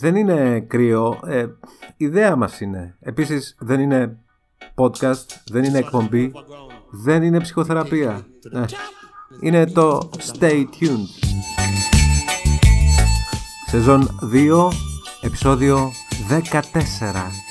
Δεν είναι κρύο, ε, ιδέα μας είναι. Επίσης δεν είναι podcast, δεν είναι εκπομπή, δεν είναι ψυχοθεραπεία. Ε, είναι το Stay Tuned. Σεζόν 2, επεισόδιο 14.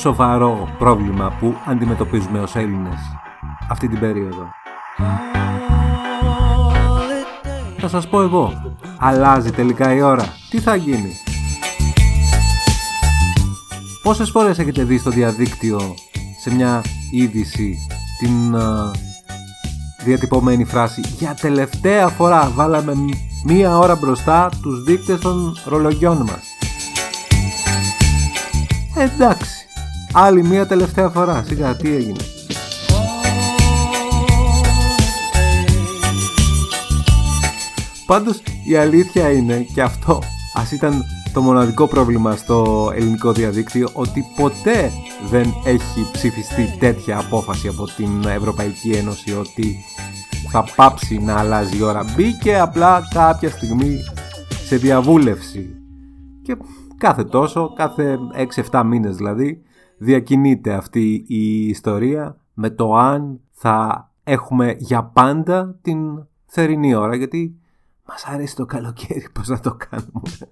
Σοβαρό πρόβλημα που αντιμετωπίζουμε ως Έλληνες αυτή την περίοδο. Θα σας πω εγώ, αλλάζει τελικά η ώρα. Τι θα γίνει; Πόσες φορές έχετε δει στο διαδίκτυο σε μια είδηση την διατυπωμένη φράση «Για τελευταία φορά βάλαμε μία ώρα μπροστά τους δείκτες των ρολογιών μας». Εντάξει, Άλλη μία τελευταία φορά. Σιγά, τι έγινε. Πάντως η αλήθεια είναι και αυτό ας ήταν το μοναδικό πρόβλημα στο ελληνικό διαδίκτυο ότι ποτέ δεν έχει ψηφιστεί τέτοια απόφαση από την Ευρωπαϊκή Ένωση ότι θα πάψει να αλλάζει η ώρα. Μπήκε απλά κάποια στιγμή σε διαβούλευση και κάθε τόσο, κάθε 6-7 μήνες δηλαδή διακινείται αυτή η ιστορία με το αν θα έχουμε για πάντα την θερινή ώρα γιατί μας αρέσει το καλοκαίρι πώς να το κάνουμε.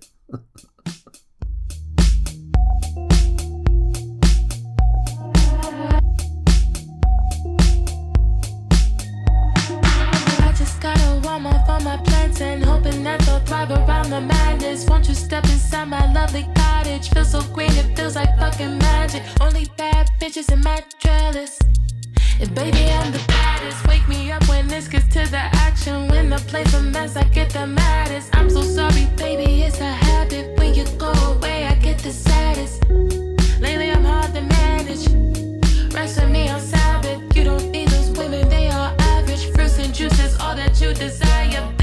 My plants and hoping that they'll thrive around the madness. Won't you step inside my lovely cottage? Feels so green, it feels like fucking magic. Only bad bitches in my trellis. And baby, I'm the baddest. Wake me up when this gets to the action. When the place a mess, I get the maddest. I'm so sorry, baby, it's a habit. When you go away, I get the saddest. Lately, I'm hard to manage. Rest with me on desire.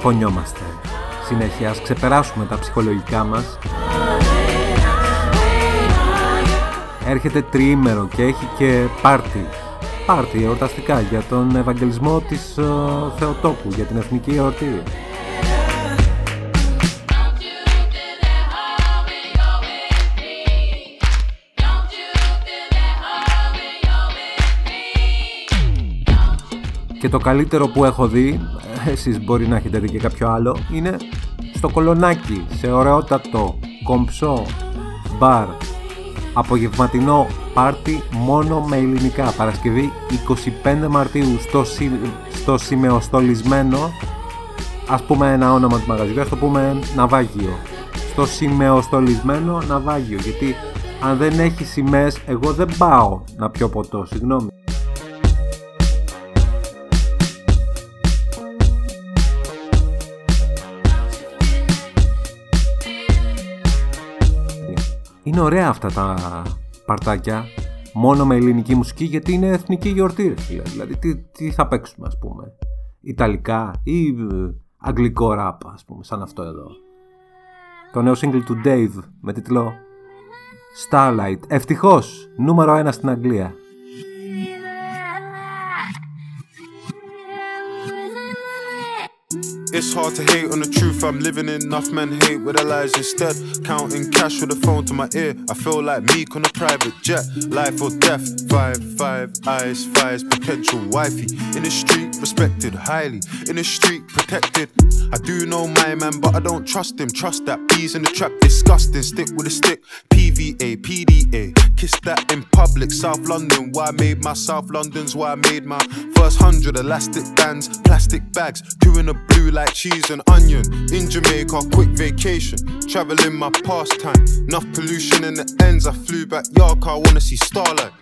Ας μην παραπονιόμαστε συνέχεια, ας ξεπεράσουμε τα ψυχολογικά μας. Έρχεται τριήμερο και έχει και πάρτι. Πάρτι εορταστικά για τον Ευαγγελισμό της uh, Θεοτόκου, για την Εθνική Εορτή. Και το καλύτερο που έχω δει, εσείς μπορεί να έχετε δει και κάποιο άλλο, είναι στο Κολονάκι, σε ωραιότατο, κομψό, μπαρ, απογευματινό πάρτι μόνο με ελληνικά. Παρασκευή 25 Μαρτίου στο, σι, στο σημεοστολισμένο, ας πούμε ένα όνομα του μαγαζιού, ας το πούμε ναυάγιο. Στο σημεοστολισμένο ναυάγιο, γιατί αν δεν έχεις σημαίες, εγώ δεν πάω να πιω ποτό, συγγνώμη. Είναι ωραία αυτά τα παρτάκια μόνο με ελληνική μουσική γιατί είναι εθνική γιορτή Δηλαδή τι, τι θα παίξουμε ας πούμε; Ιταλικά ή ε, αγγλικό ραπ ας πούμε σαν αυτό εδώ. Το νέο single του Dave με τίτλο Starlight. Ευτυχώς νούμερο ένα στην Αγγλία It's hard to hate on the truth I'm living in. Enough men hate with their lies instead. Counting cash with a phone to my ear. I feel like meek on a private jet. Life or death. Five, five, eyes, fires, potential wifey. In the street, respected highly. In the street, protected. I do know my man, but I don't trust him. Trust that bees in the trap, disgusting. Stick with a stick. PVA, PDA. Kiss that in public. South London, why I made my South London's why I made my first hundred elastic bands, plastic bags. Two in a blue like cheese and onion. In Jamaica, quick vacation. Traveling my pastime. Enough pollution in the ends. I flew back Yarka, I wanna see starlight.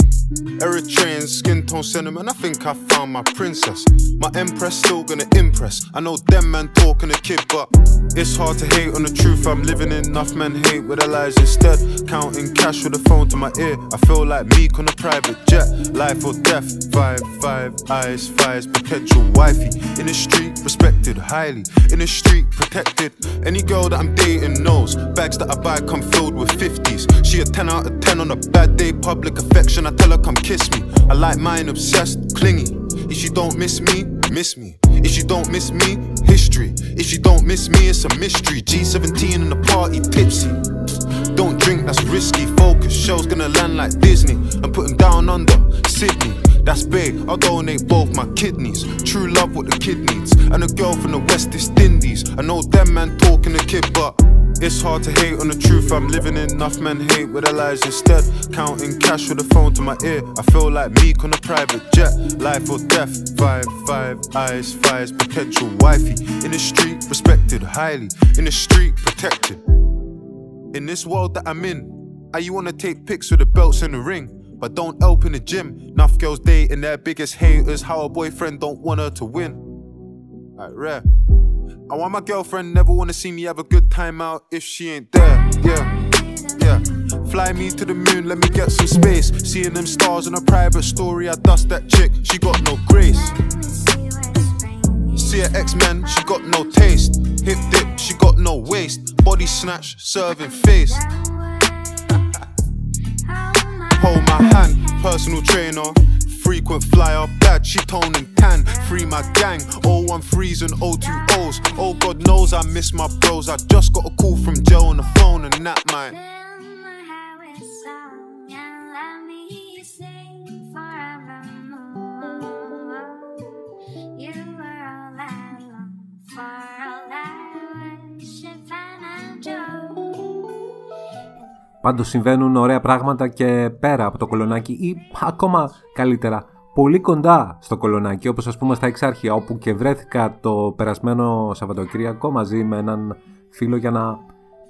Eritrean skin tone sentiment, I think I found my princess. My empress still gonna impress. I know them man talking a kid, but it's hard to hate on the truth I'm living in. Enough men hate with their lies instead. Counting cash with a phone to my ear. I feel like meek on a private jet. Life or death. Five, five, eyes, fires, potential wifey. In the street, respected In the street, protected. Any girl that I'm dating knows. Bags that I buy come filled with 50s. She a 10 out of 10 on a bad day. Public affection, I tell her come kiss me. I like mine obsessed, clingy. If you don't miss me, miss me. If you don't miss me, history. If you don't miss me, it's a mystery. G17 in the party, tipsy. Don't drink, that's risky. Focus, show's gonna land like Disney. I'm putting down under Sydney. That's big, I'll donate both my kidneys. True love, what the kid needs. And a girl from the West is Indies. I know them man talking a kid, but it's hard to hate on the truth I'm living in. Enough men hate with their lies instead. Counting cash with a phone to my ear. I feel like meek on a private jet. Life or death. Five, five, eyes, fires, potential wifey. In the street, respected highly. In the street, protected. In this world that I'm in, I you wanna take pics with the belts and the ring. But don't help in the gym. Enough girls dating their biggest haters. How a boyfriend don't want her to win. Like rare. I want my girlfriend never wanna see me have a good time out if she ain't there. Yeah, yeah. Fly me to the moon, let me get some space. Seeing them stars in a private story, I dust that chick, she got no grace. See her X-Men, she got no taste. Hip dip, she got no waist. Body snatch, serving face. Hold my hand, personal trainer. Frequent flyer, bad, she tone and tan. Free my gang, 013s and 020s. Oh, God knows I miss my bros. I just got a call from Joe on the phone, and that might. Πάντως συμβαίνουν ωραία πράγματα και πέρα από το κολονάκι ή ακόμα καλύτερα πολύ κοντά στο κολονάκι όπως ας πούμε στα Εξάρχεια όπου και βρέθηκα το περασμένο Σαββατοκύριακο μαζί με έναν φίλο για να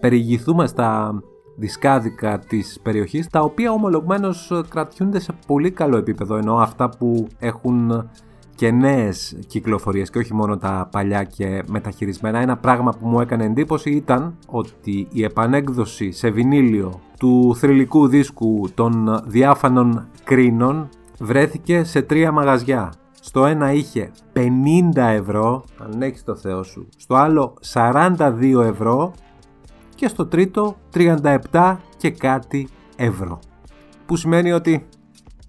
περιηγηθούμε στα δισκάδικα της περιοχής τα οποία ομολογμένως κρατιούνται σε πολύ καλό επίπεδο ενώ αυτά που έχουν και νέες κυκλοφορίες και όχι μόνο τα παλιά και μεταχειρισμένα. Ένα πράγμα που μου έκανε εντύπωση ήταν ότι η επανέκδοση σε βινίλιο του θρηλυκού δίσκου των διάφανων κρίνων βρέθηκε σε τρία μαγαζιά. Στο ένα είχε 50 ευρώ, αν έχεις το Θεό σου. Στο άλλο 42 ευρώ και στο τρίτο 37 και κάτι ευρώ. Που σημαίνει ότι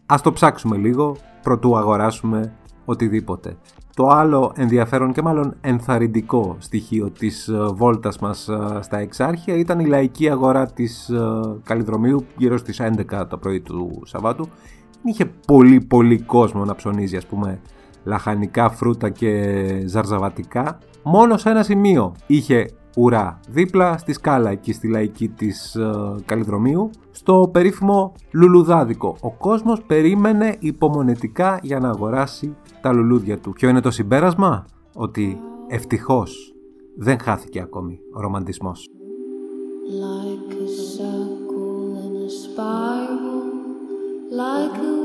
ας το ψάξουμε λίγο προτού αγοράσουμε οτιδήποτε. Το άλλο ενδιαφέρον και μάλλον ενθαρρυντικό στοιχείο της ε, βόλτας μας ε, στα Εξάρχεια ήταν η λαϊκή αγορά της ε, Καλλιδρομίου γύρω στις 11 το πρωί του Σαββάτου. Είχε πολύ πολύ κόσμο να ψωνίζει ας πούμε λαχανικά, φρούτα και ζαρζαβατικά. Μόνο σε ένα σημείο είχε ουρά, δίπλα στη σκάλα εκεί στη λαϊκή της Καλλιδρομίου, στο περίφημο λουλουδάδικο. Ο κόσμος περίμενε υπομονετικά για να αγοράσει τα λουλούδια του. Ποιο είναι το συμπέρασμα; Ότι ευτυχώς δεν χάθηκε ακόμη ο ρομαντισμός. Like a circle in a spiral, like a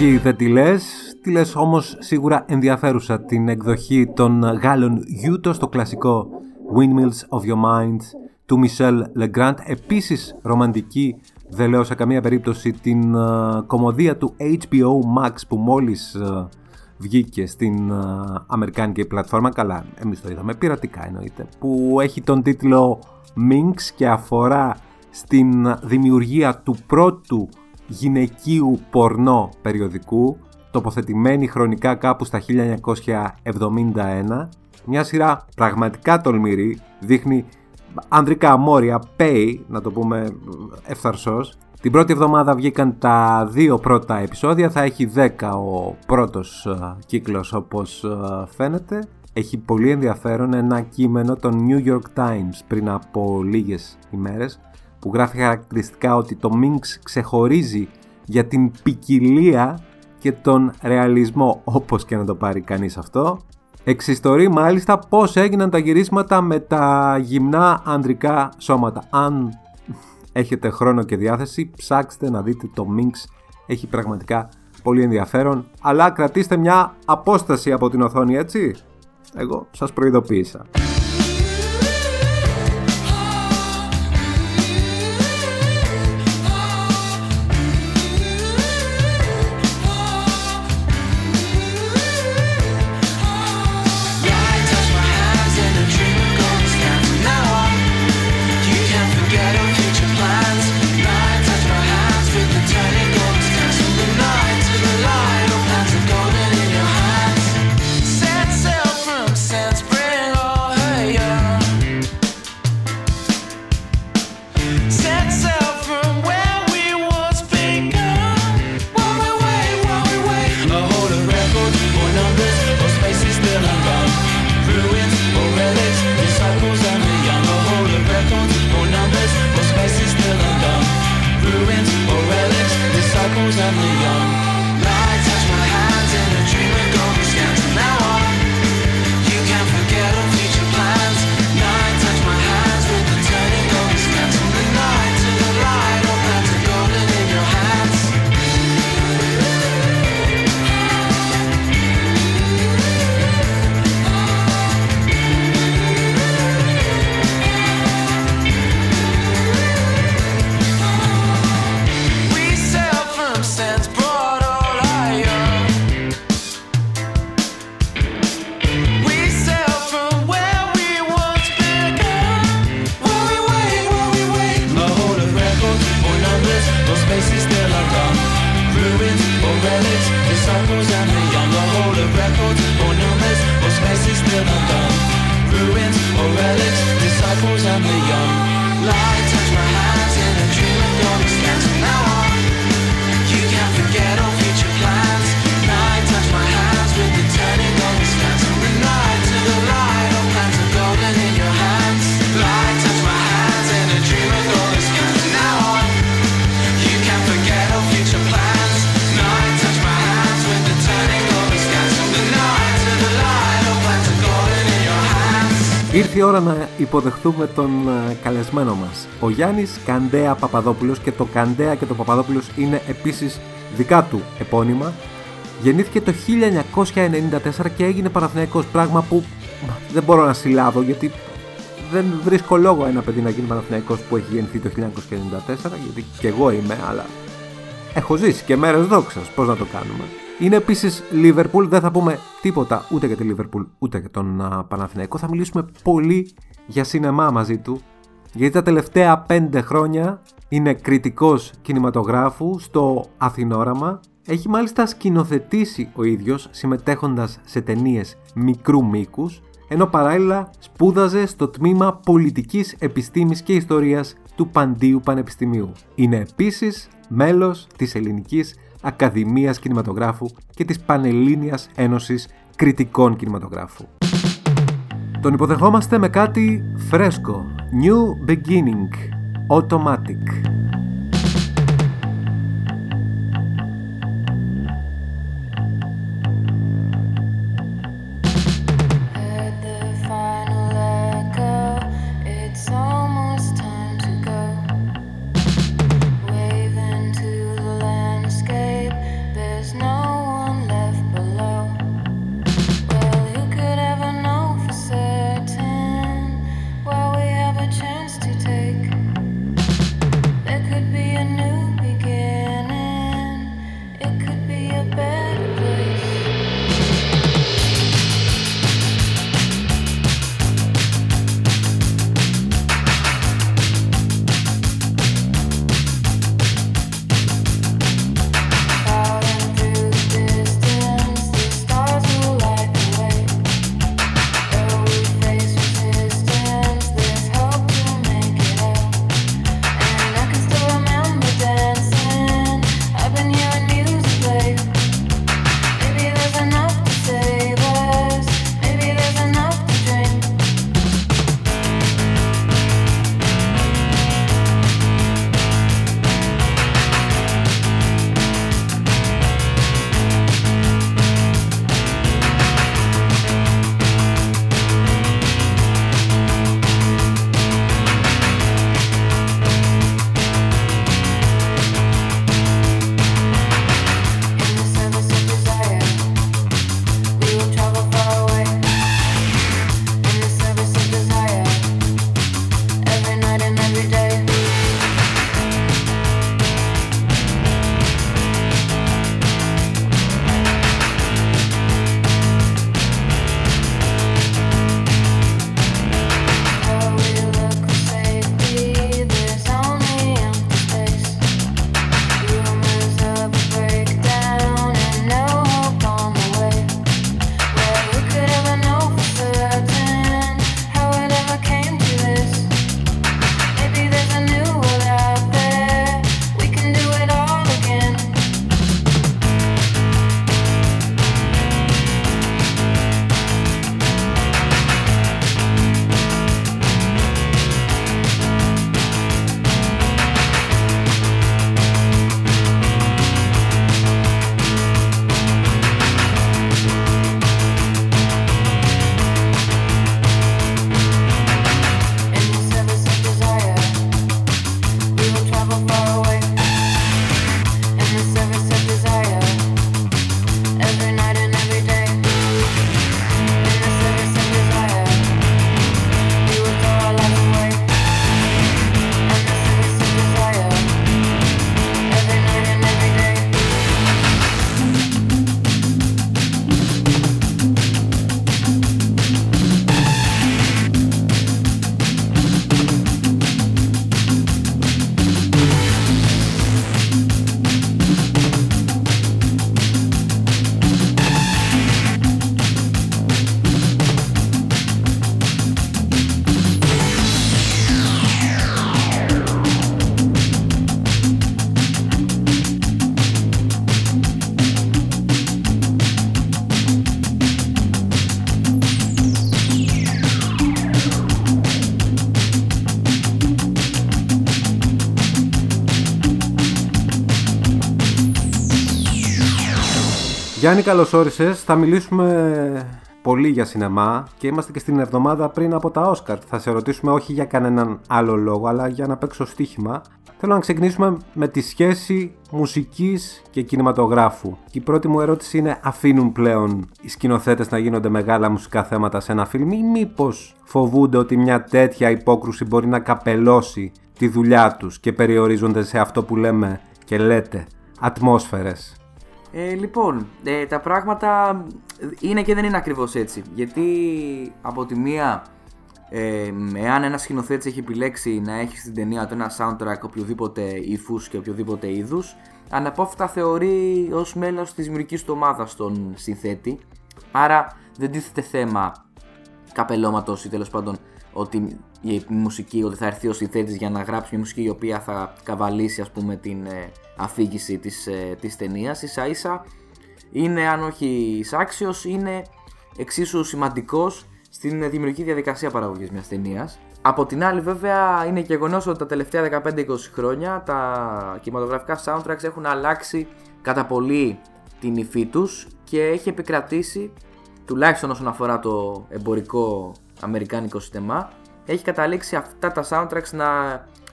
ρομαντική δεν τη λες, τη λες όμως σίγουρα ενδιαφέρουσα την εκδοχή των Γάλλων Γιούτο στο κλασικό Windmills of Your Mind του Michel Legrand. Επίσης ρομαντική δεν λέω σε καμία περίπτωση την uh, κομμωδία του HBO Max που μόλις uh, βγήκε στην uh, αμερικάνικη πλατφόρμα. Καλά, εμείς το είδαμε πειρατικά εννοείται. Που έχει τον τίτλο Minx και αφορά στην δημιουργία του πρώτου γυναικείου πορνό περιοδικού, τοποθετημένη χρονικά κάπου στα 1971. Μια σειρά πραγματικά τολμηρή, δείχνει ανδρικά αμόρια, pay, να το πούμε ευθαρσός. Την πρώτη εβδομάδα βγήκαν τα δύο πρώτα επεισόδια, θα έχει 10 ο πρώτος ε, κύκλος όπως ε, φαίνεται. Έχει πολύ ενδιαφέρον ένα κείμενο των New York Times πριν από λίγες ημέρες που γράφει χαρακτηριστικά ότι το Minx ξεχωρίζει για την ποικιλία και τον ρεαλισμό όπως και να το πάρει κανείς αυτό. Εξιστορεί μάλιστα πώς έγιναν τα γυρίσματα με τα γυμνά ανδρικά σώματα. Αν έχετε χρόνο και διάθεση ψάξτε να δείτε το Minx έχει πραγματικά πολύ ενδιαφέρον αλλά κρατήστε μια απόσταση από την οθόνη έτσι. Εγώ σας προειδοποίησα. Υποδεχθούμε τον ε, καλεσμένο μας, ο Γιάννης Καντέα Παπαδόπουλος και το Καντέα και το Παπαδόπουλος είναι επίσης δικά του επώνυμα. Γεννήθηκε το 1994 και έγινε Παναθηναϊκός, πράγμα που μα, δεν μπορώ να συλλάβω γιατί δεν βρίσκω λόγο ένα παιδί να γίνει Παναθηναϊκός που έχει γεννηθεί το 1994 γιατί και εγώ είμαι, αλλά έχω ζήσει και μέρες δόξας, πώς να το κάνουμε. Είναι επίσης Liverpool, δεν θα πούμε τίποτα ούτε για τη Liverpool ούτε για τον α, Παναθηναϊκό. Θα μιλήσουμε πολύ για σινεμά μαζί του, γιατί τα τελευταία πέντε χρόνια είναι κριτικός κινηματογράφου στο Αθηνόραμα. Έχει μάλιστα σκηνοθετήσει ο ίδιος συμμετέχοντας σε ταινίες μικρού μήκους, ενώ παράλληλα σπούδαζε στο τμήμα πολιτικής επιστήμης και ιστορίας του Παντίου Πανεπιστημίου. Είναι επίσης μέλος της Ελληνικής Ακαδημίας Κινηματογράφου και της Πανελλήνιας Ένωσης Κριτικών Κινηματογράφου. Τον υποδεχόμαστε με κάτι φρέσκο. New Beginning. Automatic. Γιάννη, καλώς όρισες. Θα μιλήσουμε πολύ για σινεμά και είμαστε και στην εβδομάδα πριν από τα Όσκαρ. Θα σε ρωτήσουμε όχι για κανέναν άλλο λόγο, αλλά για να παίξω στοίχημα. Θέλω να ξεκινήσουμε με τη σχέση μουσικής και κινηματογράφου. Και η πρώτη μου ερώτηση είναι αφήνουν πλέον οι σκηνοθέτες να γίνονται μεγάλα μουσικά θέματα σε ένα φιλμ ή μήπως φοβούνται ότι μια τέτοια υπόκρουση μπορεί να καπελώσει τη δουλειά τους και περιορίζονται σε αυτό που λέμε και λέτε ατμόσφαιρες; Ε, λοιπόν, ε, τα πράγματα είναι και δεν είναι ακριβώς έτσι. Γιατί από τη μία, ε, εάν ένας σκηνοθέτης έχει επιλέξει να έχει στην ταινία του ένα soundtrack οποιοδήποτε ύφους και οποιοδήποτε είδους, αναπόφευκτα θεωρεί ως μέλος της δημιουργικής του ομάδας τον συνθέτη. Άρα δεν τίθεται θέμα καπελώματος ή τέλος πάντων ότι η μουσική, ότι θα έρθει ο συνθέτης για να γράψει μια μουσική η οποία θα καβαλήσει ας πούμε την ε, αφήγηση της, ε, της ταινίας. Ίσα ίσα είναι αν όχι άξιος είναι εξίσου σημαντικός στην δημιουργική διαδικασία παραγωγής μιας ταινίας. Από την άλλη βέβαια είναι γεγονός ότι τα τελευταία 15-20 χρόνια τα κινηματογραφικά soundtracks έχουν αλλάξει κατά πολύ την υφή τους και έχει επικρατήσει τουλάχιστον όσον αφορά το εμπορικό αμερικάνικο σύστημα έχει καταλήξει αυτά τα soundtracks να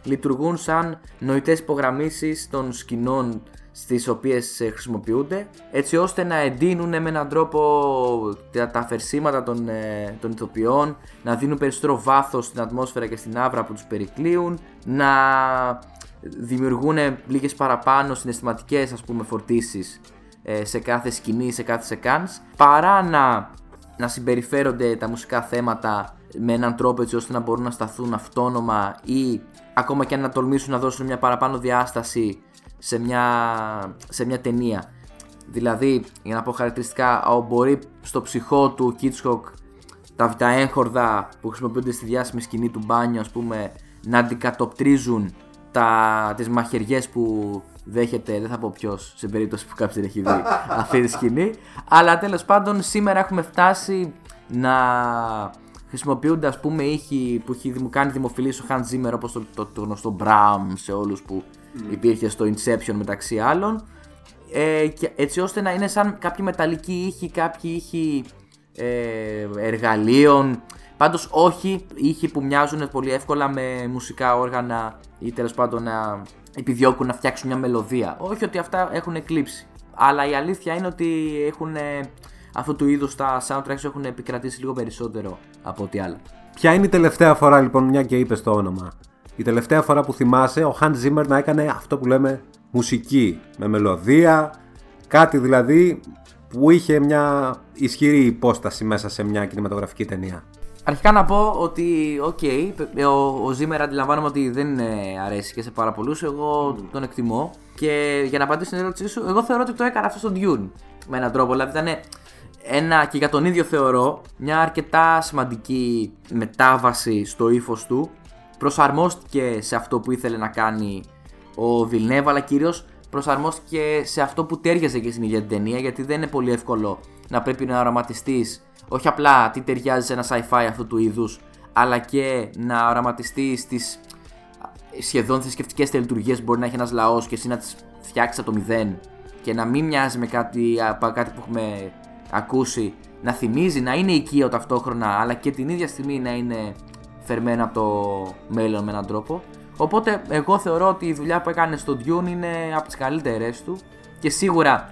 λειτουργούν σαν νοητές υπογραμμίσεις των σκηνών στις οποίες ε, χρησιμοποιούνται έτσι ώστε να εντείνουν με έναν τρόπο τα, τα αφαιρσίματα των, ε, των ηθοποιών να δίνουν περισσότερο βάθος στην ατμόσφαιρα και στην άβρα που τους περικλείουν να δημιουργούν λίγες παραπάνω συναισθηματικές ας πούμε φορτίσεις ε, σε κάθε σκηνή, σε κάθε σεκάνς παρά να, να συμπεριφέρονται τα μουσικά θέματα με έναν τρόπο έτσι ώστε να μπορούν να σταθούν αυτόνομα ή ακόμα και να τολμήσουν να δώσουν μια παραπάνω διάσταση σε μια, σε μια ταινία. Δηλαδή, για να πω χαρακτηριστικά, μπορεί στο ψυχό του Kitschok τα, τα έγχορδα που χρησιμοποιούνται στη διάσημη σκηνή του μπάνιου, ας πούμε, να αντικατοπτρίζουν τα, τις μαχαιριές που δέχεται, δεν θα πω ποιος, σε περίπτωση που κάποιος δεν έχει δει αυτή τη σκηνή. Αλλά τέλος πάντων σήμερα έχουμε φτάσει να χρησιμοποιούνται ας πούμε ήχοι που έχει μου κάνει δημοφιλή ο Hans Zimmer όπως το, το, το γνωστό Bram σε όλους που υπήρχε στο Inception μεταξύ άλλων. Ε, και έτσι ώστε να είναι σαν κάποιοι μεταλλικοί ήχοι, κάποιοι ήχοι ε, εργαλείων. Πάντως όχι ήχοι που μοιάζουν πολύ εύκολα με μουσικά όργανα ή τέλος πάντων να επιδιώκουν να φτιάξουν μια μελωδία. Όχι ότι αυτά έχουν εκλείψει. Αλλά η αλήθεια είναι ότι έχουν αυτού του είδους τα soundtracks έχουν επικρατήσει λίγο περισσότερο από ό,τι άλλα. Ποια είναι η τελευταία φορά λοιπόν, μια και είπες το όνομα; Η τελευταία φορά που θυμάσαι ο Hans Zimmer να έκανε αυτό που λέμε μουσική, με μελωδία, κάτι δηλαδή που είχε μια ισχυρή υπόσταση μέσα σε μια κινηματογραφική ταινία. Αρχικά να πω ότι, OK, okay, ο, ο Zimmer αντιλαμβάνομαι ότι δεν ε, αρέσει και σε πάρα πολλούς. Εγώ τον εκτιμώ. Και για να απαντήσω στην ερώτησή σου, εγώ θεωρώ ότι το έκανε αυτό στο Dune. Με έναν τρόπο. Δηλαδή ήταν ένα και για τον ίδιο θεωρώ μια αρκετά σημαντική μετάβαση στο ύφος του. Προσαρμόστηκε σε αυτό που ήθελε να κάνει ο Βιλνέβ, αλλά κυρίως προσαρμόστηκε σε αυτό που τέριαζε και στην ίδια την ταινία, γιατί δεν είναι πολύ εύκολο να πρέπει να οραματιστείς όχι απλά τι ταιριάζει σε ένα sci-fi αυτού του είδους, αλλά και να οραματιστείς τις σχεδόν θρησκευτικές τελειτουργίες που μπορεί να έχει ένας λαός και εσύ να τις φτιάξεις από το μηδέν και να μην μοιάζει με κάτι, κάτι που έχουμε ακούσει να θυμίζει, να είναι οικείο ταυτόχρονα, αλλά και την ίδια στιγμή να είναι φερμένο από το μέλλον με έναν τρόπο. Οπότε εγώ θεωρώ ότι η δουλειά που έκανε στο Dune είναι από τις καλύτερες του και σίγουρα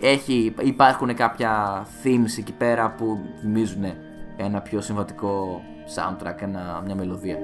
έχει, υπάρχουν κάποια themes εκεί πέρα που θυμίζουν ένα πιο συμβατικό soundtrack, ένα, μια μελωδία.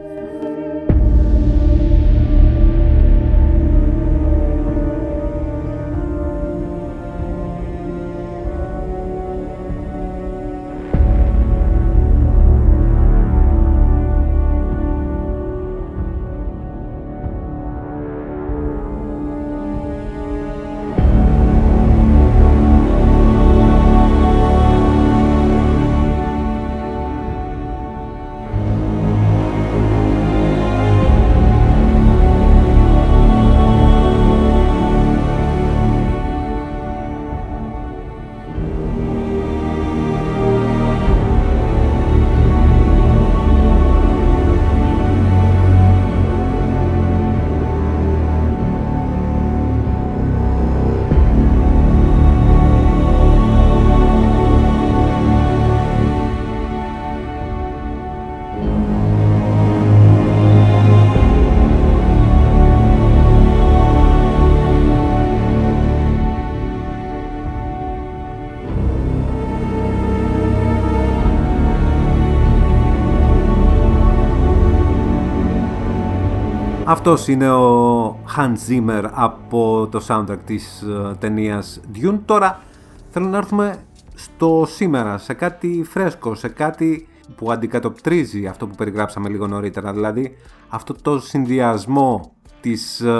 Αυτός είναι ο Hans Zimmer από το soundtrack της ε, ταινίας Dune. Τώρα θέλω να έρθουμε στο σήμερα, σε κάτι φρέσκο, σε κάτι που αντικατοπτρίζει αυτό που περιγράψαμε λίγο νωρίτερα. Δηλαδή αυτό το συνδυασμό της ε,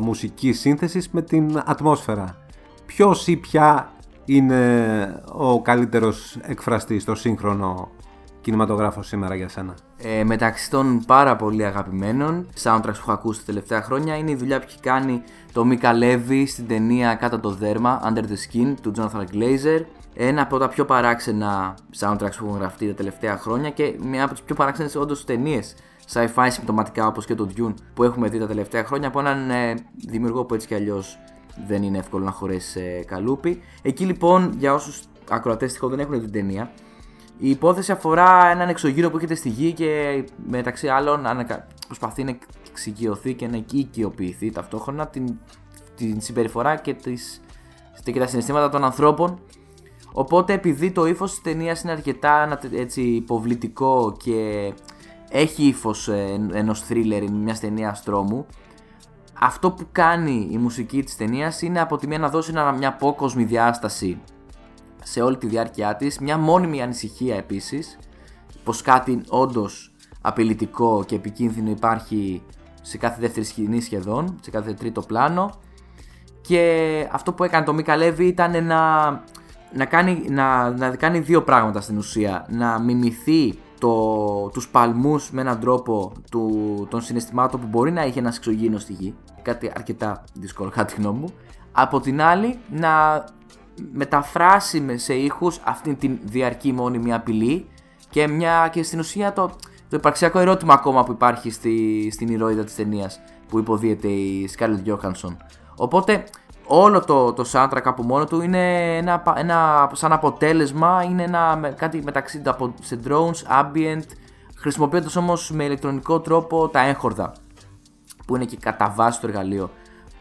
μουσικής σύνθεσης με την ατμόσφαιρα. Ποιος ή ποια είναι ο καλύτερος εκφραστής στο σύγχρονο κινηματογράφο σήμερα για σένα; Ε, μεταξύ των πάρα πολύ αγαπημένων soundtracks που έχω ακούσει τα τελευταία χρόνια είναι η δουλειά που έχει κάνει το Μίκα Λέβι στην ταινία Κάτω το δέρμα, Under the Skin, του Jonathan Glazer. Ένα από τα πιο παράξενα soundtracks που έχουν γραφτεί τα τελευταία χρόνια και μια από τις πιο παράξενες όντως ταινίες sci-fi συμπτωματικά όπως και το Dune που έχουμε δει τα τελευταία χρόνια από έναν ε, δημιουργό που έτσι κι αλλιώς δεν είναι εύκολο να χωρέσει σε καλούπι. Εκεί λοιπόν, για όσους ακροατές δεν έχουν δει την ταινία, η υπόθεση αφορά έναν εξωγήρο που έχετε στη γη και μεταξύ άλλων ανακα- προσπαθεί να εξοικειωθεί και να οικειοποιηθεί ταυτόχρονα την, την συμπεριφορά και, τις, και τα συναισθήματα των ανθρώπων. Οπότε επειδή το ύφος της ταινίας είναι αρκετά ανα- έτσι, υποβλητικό και έχει ύφος ενός θρίλερ, μιας ταινίας τρόμου, αυτό που κάνει η μουσική της ταινίας είναι από τη μία να δώσει ένα- μια απόκοσμη διάσταση σε όλη τη διάρκεια της, μια μόνιμη ανησυχία επίσης, πως κάτι όντως απειλητικό και επικίνδυνο υπάρχει σε κάθε δεύτερη σκηνή σχεδόν, σε κάθε τρίτο πλάνο και αυτό που έκανε το Μίκα Λέβη ήταν να, να, κάνει, να, να κάνει δύο πράγματα στην ουσία. Να μιμηθεί το, τους παλμούς με έναν τρόπο του, των συναισθημάτων που μπορεί να είχε ένας εξωγήινος στη γη. Κάτι αρκετά δύσκολο κατά τη γνώμη μου. Από την άλλη να μεταφράσει με- σε ήχους αυτή την διαρκή μόνιμη απειλή και, μια, και στην ουσία το, το υπαρξιακό ερώτημα ακόμα που υπάρχει στη, στην ηρωίδα της ταινίας που υποδίεται η Scarlett Johansson. Οπότε όλο το, το soundtrack από μόνο του είναι ένα, πα- ένα σαν αποτέλεσμα, είναι ένα, με- κάτι μεταξύ από, σε drones, ambient, χρησιμοποιώντας όμως με ηλεκτρονικό τρόπο τα έγχορδα που είναι και κατά βάση το εργαλείο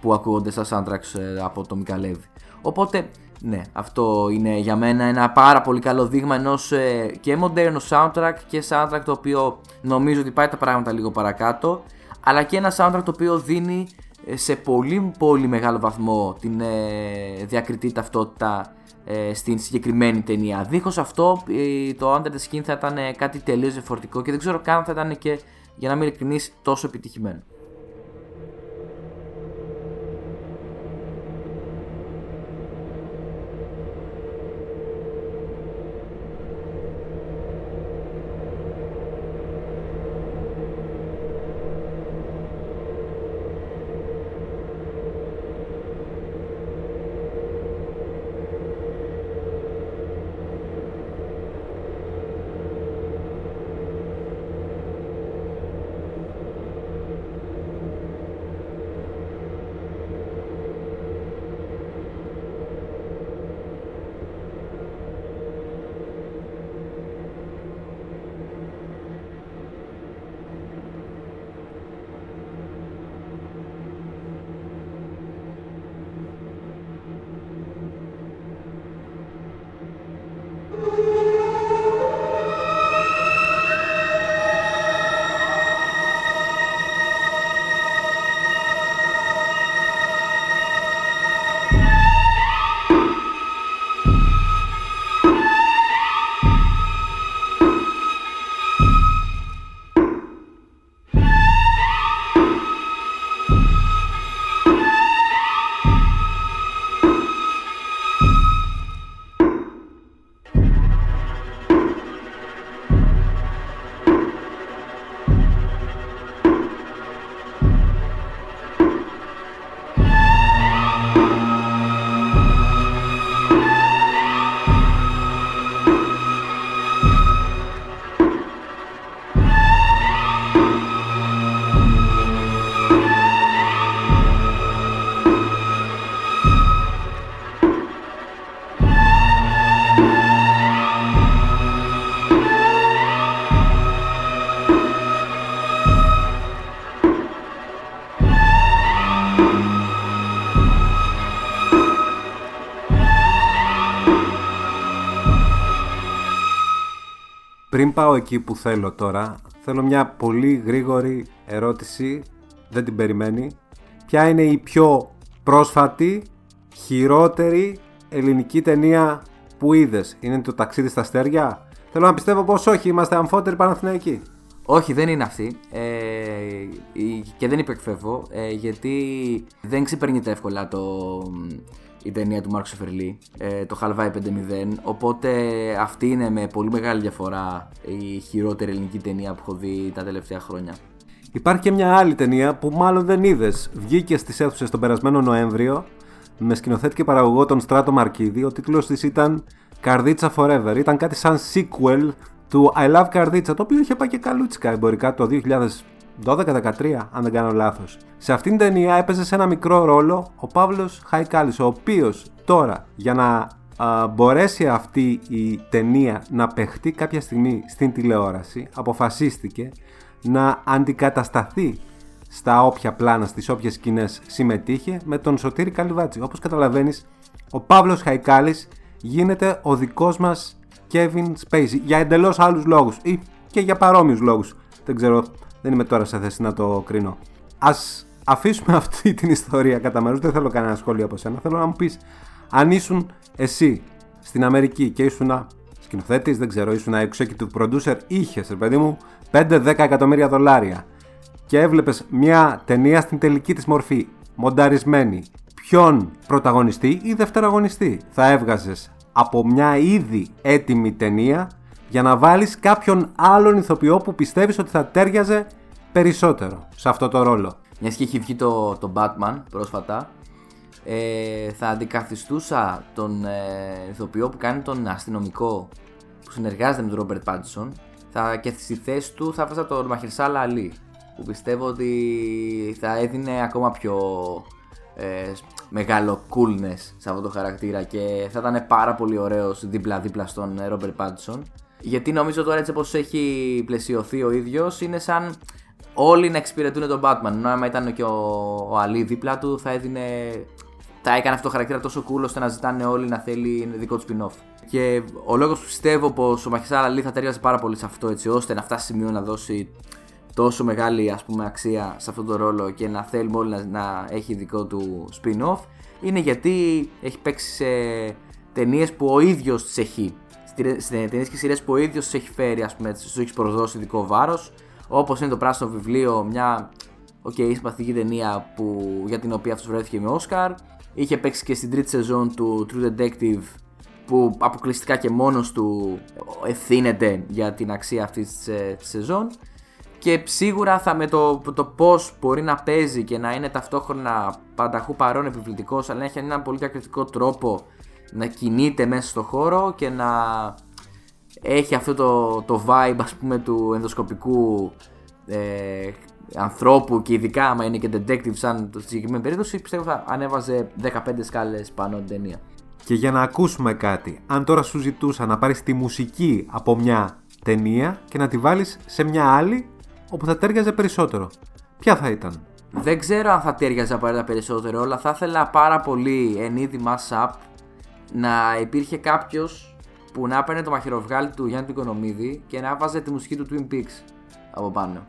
που ακούγονται στα soundtracks ε, από το Μικαλέβη. Οπότε, ναι, αυτό είναι για μένα ένα πάρα πολύ καλό δείγμα ενός και μοντέρνου soundtrack και soundtrack το οποίο νομίζω ότι πάει τα πράγματα λίγο παρακάτω, αλλά και ένα soundtrack το οποίο δίνει ε, σε πολύ πολύ μεγάλο βαθμό την ε, διακριτή ταυτότητα ε, στην συγκεκριμένη ταινία. Δίχως αυτό ε, το Under the Skin θα ήταν ε, κάτι τελείως διαφορετικό και δεν ξέρω καν αν θα ήταν και για να είμαι ειλικρινής τόσο επιτυχημένο. Πάω εκεί που θέλω τώρα, θέλω μια πολύ γρήγορη ερώτηση δεν την περιμένει. Ποια είναι η πιο πρόσφατη, χειρότερη ελληνική ταινία που είδες; Είναι το ταξίδι στα αστέρια. Θέλω να πιστεύω πως όχι, είμαστε αμφότεροι Παναθηναϊκοί. Όχι, δεν είναι αυτή. Ε, η- και δεν υπεκφεύγω, ε, γιατί δεν ξεπερνείται εύκολα το, η ταινία του Μάρκο Σεφερλί, ε, το Χαλβάι 5-0. Οπότε αυτή είναι με πολύ μεγάλη διαφορά η χειρότερη ελληνική ταινία που έχω δει τα τελευταία χρόνια. Υπάρχει και μια άλλη ταινία που μάλλον δεν είδες. Βγήκε στις αίθουσες τον περασμένο Νοέμβριο με σκηνοθέτη και παραγωγό τον Στράτο Μαρκίδη. Ο τίτλος της ήταν Καρδίτσα Forever. Ήταν κάτι σαν sequel του I Love Καρδίτσα, το οποίο είχε πάει και καλούτσικα εμπορικά το 2012-2013, αν δεν κάνω λάθος. Σε αυτήν την ταινία έπαιζε σε ένα μικρό ρόλο ο Παύλος Χαϊκάλης, ο οποίος τώρα για να α, μπορέσει αυτή η ταινία να παιχτεί κάποια στιγμή στην τηλεόραση, αποφασίστηκε να αντικατασταθεί στα όποια πλάνα, στις όποιες σκηνές συμμετείχε με τον Σωτήρη Καλυβάτση. Όπως καταλαβαίνεις, ο Παύλος Χαϊκάλης γίνεται ο δικός μας Kevin Spacey για εντελώς άλλους λόγους ή και για παρόμοιους λόγους. Δεν ξέρω, δεν είμαι τώρα σε θέση να το κρίνω. Ας αφήσουμε αυτή την ιστορία κατά μέρους, δεν θέλω κανένα σχόλιο από σένα. Θέλω να μου πεις, αν ήσουν εσύ στην Αμερική και ήσουν σκηνοθέτης, δεν ξέρω, ήσουν executive producer, είχες, ρε παιδί μου, 5-10 εκατομμύρια δολάρια και έβλεπες μια ταινία στην τελική της μορφή, μονταρισμένη. Ποιον πρωταγωνιστή ή δευτεραγωνιστή θα έβγαζες από μια ήδη έτοιμη ταινία για να βάλεις κάποιον άλλον ηθοποιό που πιστεύεις ότι θα τέριαζε περισσότερο σε αυτό το ρόλο. Μιας και έχει βγει το, το Batman πρόσφατα, ε, θα αντικαθιστούσα τον ε, ηθοποιό που κάνει τον αστυνομικό που συνεργάζεται με τον Ρόμπερτ Πάντσον θα, και στη θέση του θα βάζα τον Μαχερσάλα Αλή που πιστεύω ότι θα έδινε ακόμα πιο ε, μεγάλο coolness σε αυτό το χαρακτήρα και θα ήταν πάρα πολύ ωραίος δίπλα-δίπλα στον Ρόμπερτ Πάντσον γιατί νομίζω τώρα έτσι όπως έχει πλαισιωθεί ο ίδιος είναι σαν όλοι να εξυπηρετούν τον Batman. Ενώ άμα ήταν και ο, ο Αλή δίπλα του, θα έδινε. Θα έκανε αυτό το χαρακτήρα τόσο cool ώστε να ζητάνε όλοι να θέλει δικό του spin-off. Και ο λόγος που πιστεύω πως ο Μαχισάρα Αλή θα ταιριάζει πάρα πολύ σε αυτό έτσι ώστε να φτάσει σημείο να δώσει τόσο μεγάλη ας πούμε αξία σε αυτόν τον ρόλο και να θέλουμε όλοι να, να έχει δικό του spin-off είναι γιατί έχει παίξει σε ταινίες που ο ίδιος τις έχει. Στι ταινίε και σειρέ που ο ίδιος τι έχει φέρει, ας πούμε, του έχει προδώσει ειδικό βάρος. Όπως είναι το πράσινο βιβλίο, μια OK, okay, συμπαθητική ταινία που, για την οποία αυτός βρέθηκε με Όσκαρ. Είχε παίξει και στην τρίτη σεζόν του True Detective που αποκλειστικά και μόνος του ευθύνεται για την αξία αυτής της, ε, της σεζόν και σίγουρα θα με το, το πώς μπορεί να παίζει και να είναι ταυτόχρονα πανταχού παρόν επιβλητικός αλλά να έχει έναν πολύ διακριτικό τρόπο να κινείται μέσα στο χώρο και να έχει αυτό το, το vibe ας πούμε του ενδοσκοπικού ε, ανθρώπου και ειδικά άμα είναι και detective σαν το στη συγκεκριμένη περίπτωση πιστεύω θα ανέβαζε 15 σκάλες πάνω την ταινία. Και για να ακούσουμε κάτι, αν τώρα σου ζητούσα να πάρεις τη μουσική από μια ταινία και να τη βάλεις σε μια άλλη όπου θα τέριαζε περισσότερο, ποια θα ήταν; Δεν ξέρω αν θα τέριαζε απαραίτητα περισσότερο, αλλά θα ήθελα πάρα πολύ εν είδη mass-up να υπήρχε κάποιος που να έπαιρνε το μαχαιροβγάλι του Γιάννη του Οικονομίδη και να βάζε τη μουσική του Twin Peaks από πάνω.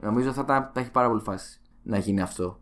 Νομίζω θα, τα, θα έχει πάρα πολύ φάση να γίνει αυτό.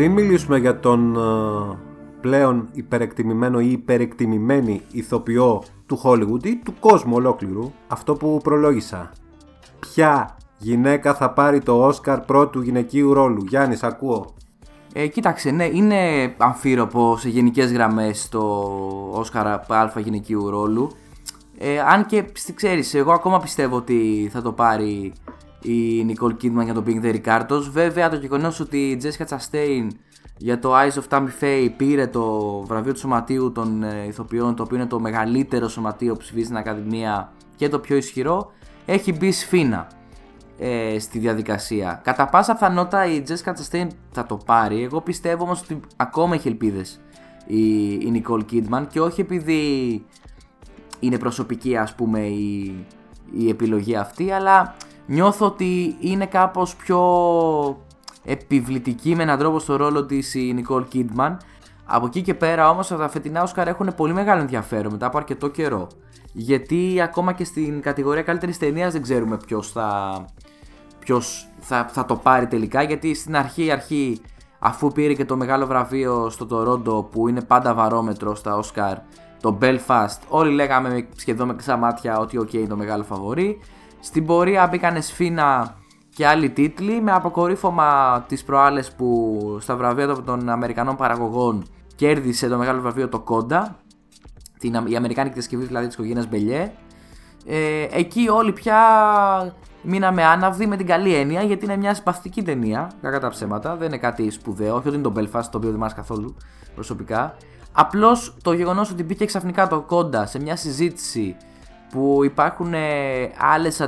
Πριν μιλήσουμε για τον ε, πλέον υπερεκτιμημένο ή υπερεκτιμημένη ηθοποιό του Hollywood ή του κόσμου ολόκληρου, αυτό που προλόγησα. Ποια γυναίκα θα πάρει το Όσκαρ πρώτου γυναικείου ρόλου; Γιάννης, ακούω. Ε, κοίταξε, ναι, είναι αμφίροπο σε γενικές γραμμές το Όσκαρ Α γυναικείου ρόλου. Ε, αν και ξέρεις, εγώ ακόμα πιστεύω ότι θα το πάρει η Nicole Kidman για το Being the Ricardos. Βέβαια, το γεγονός ότι η Jessica Chastain για το Eyes of Tammy Faye πήρε το βραβείο του Σωματείου των ε, Ηθοποιών, το οποίο είναι το μεγαλύτερο σωματείο που ψηφίζει στην Ακαδημία και το πιο ισχυρό, έχει μπει σφίνα ε, στη διαδικασία. Κατά πάσα πιθανότητα η Jessica Chastain θα το πάρει. Εγώ πιστεύω όμως ότι ακόμα έχει ελπίδες η, η Nicole Kidman και όχι επειδή είναι προσωπική ας πούμε η, η επιλογή αυτή αλλά νιώθω ότι είναι κάπως πιο επιβλητική με έναν τρόπο στο ρόλο της η Nicole Kidman. Από εκεί και πέρα όμως τα φετινά Oscar έχουν πολύ μεγάλο ενδιαφέρον μετά από αρκετό καιρό. Γιατί ακόμα και στην κατηγορία καλύτερης ταινίας δεν ξέρουμε ποιος θα, ποιος θα, θα το πάρει τελικά. Γιατί στην αρχή αρχή αφού πήρε και το μεγάλο βραβείο στο Τορόντο που είναι πάντα βαρόμετρο στα Oscar το Belfast όλοι λέγαμε σχεδόν με κλειστά μάτια ότι ok είναι το μεγάλο φαβορή στην πορεία μπήκανε σφίνα και άλλοι τίτλοι με αποκορύφωμα τις προάλλες που στα βραβεία των Αμερικανών παραγωγών κέρδισε το μεγάλο βραβείο το Conda την, η Αμερικάνικη διασκευή δηλαδή της οικογένειας Μπελιέ ε, εκεί όλοι πια μείναμε άναυδοι με την καλή έννοια γιατί είναι μια συμπαθητική ταινία. Κακά τα ψέματα, δεν είναι κάτι σπουδαίο. Όχι ότι είναι το Belfast, το οποίο δεν μ' καθόλου προσωπικά. Απλώς το γεγονός ότι μπήκε ξαφνικά το κόντα σε μια συζήτηση που υπάρχουν άλλες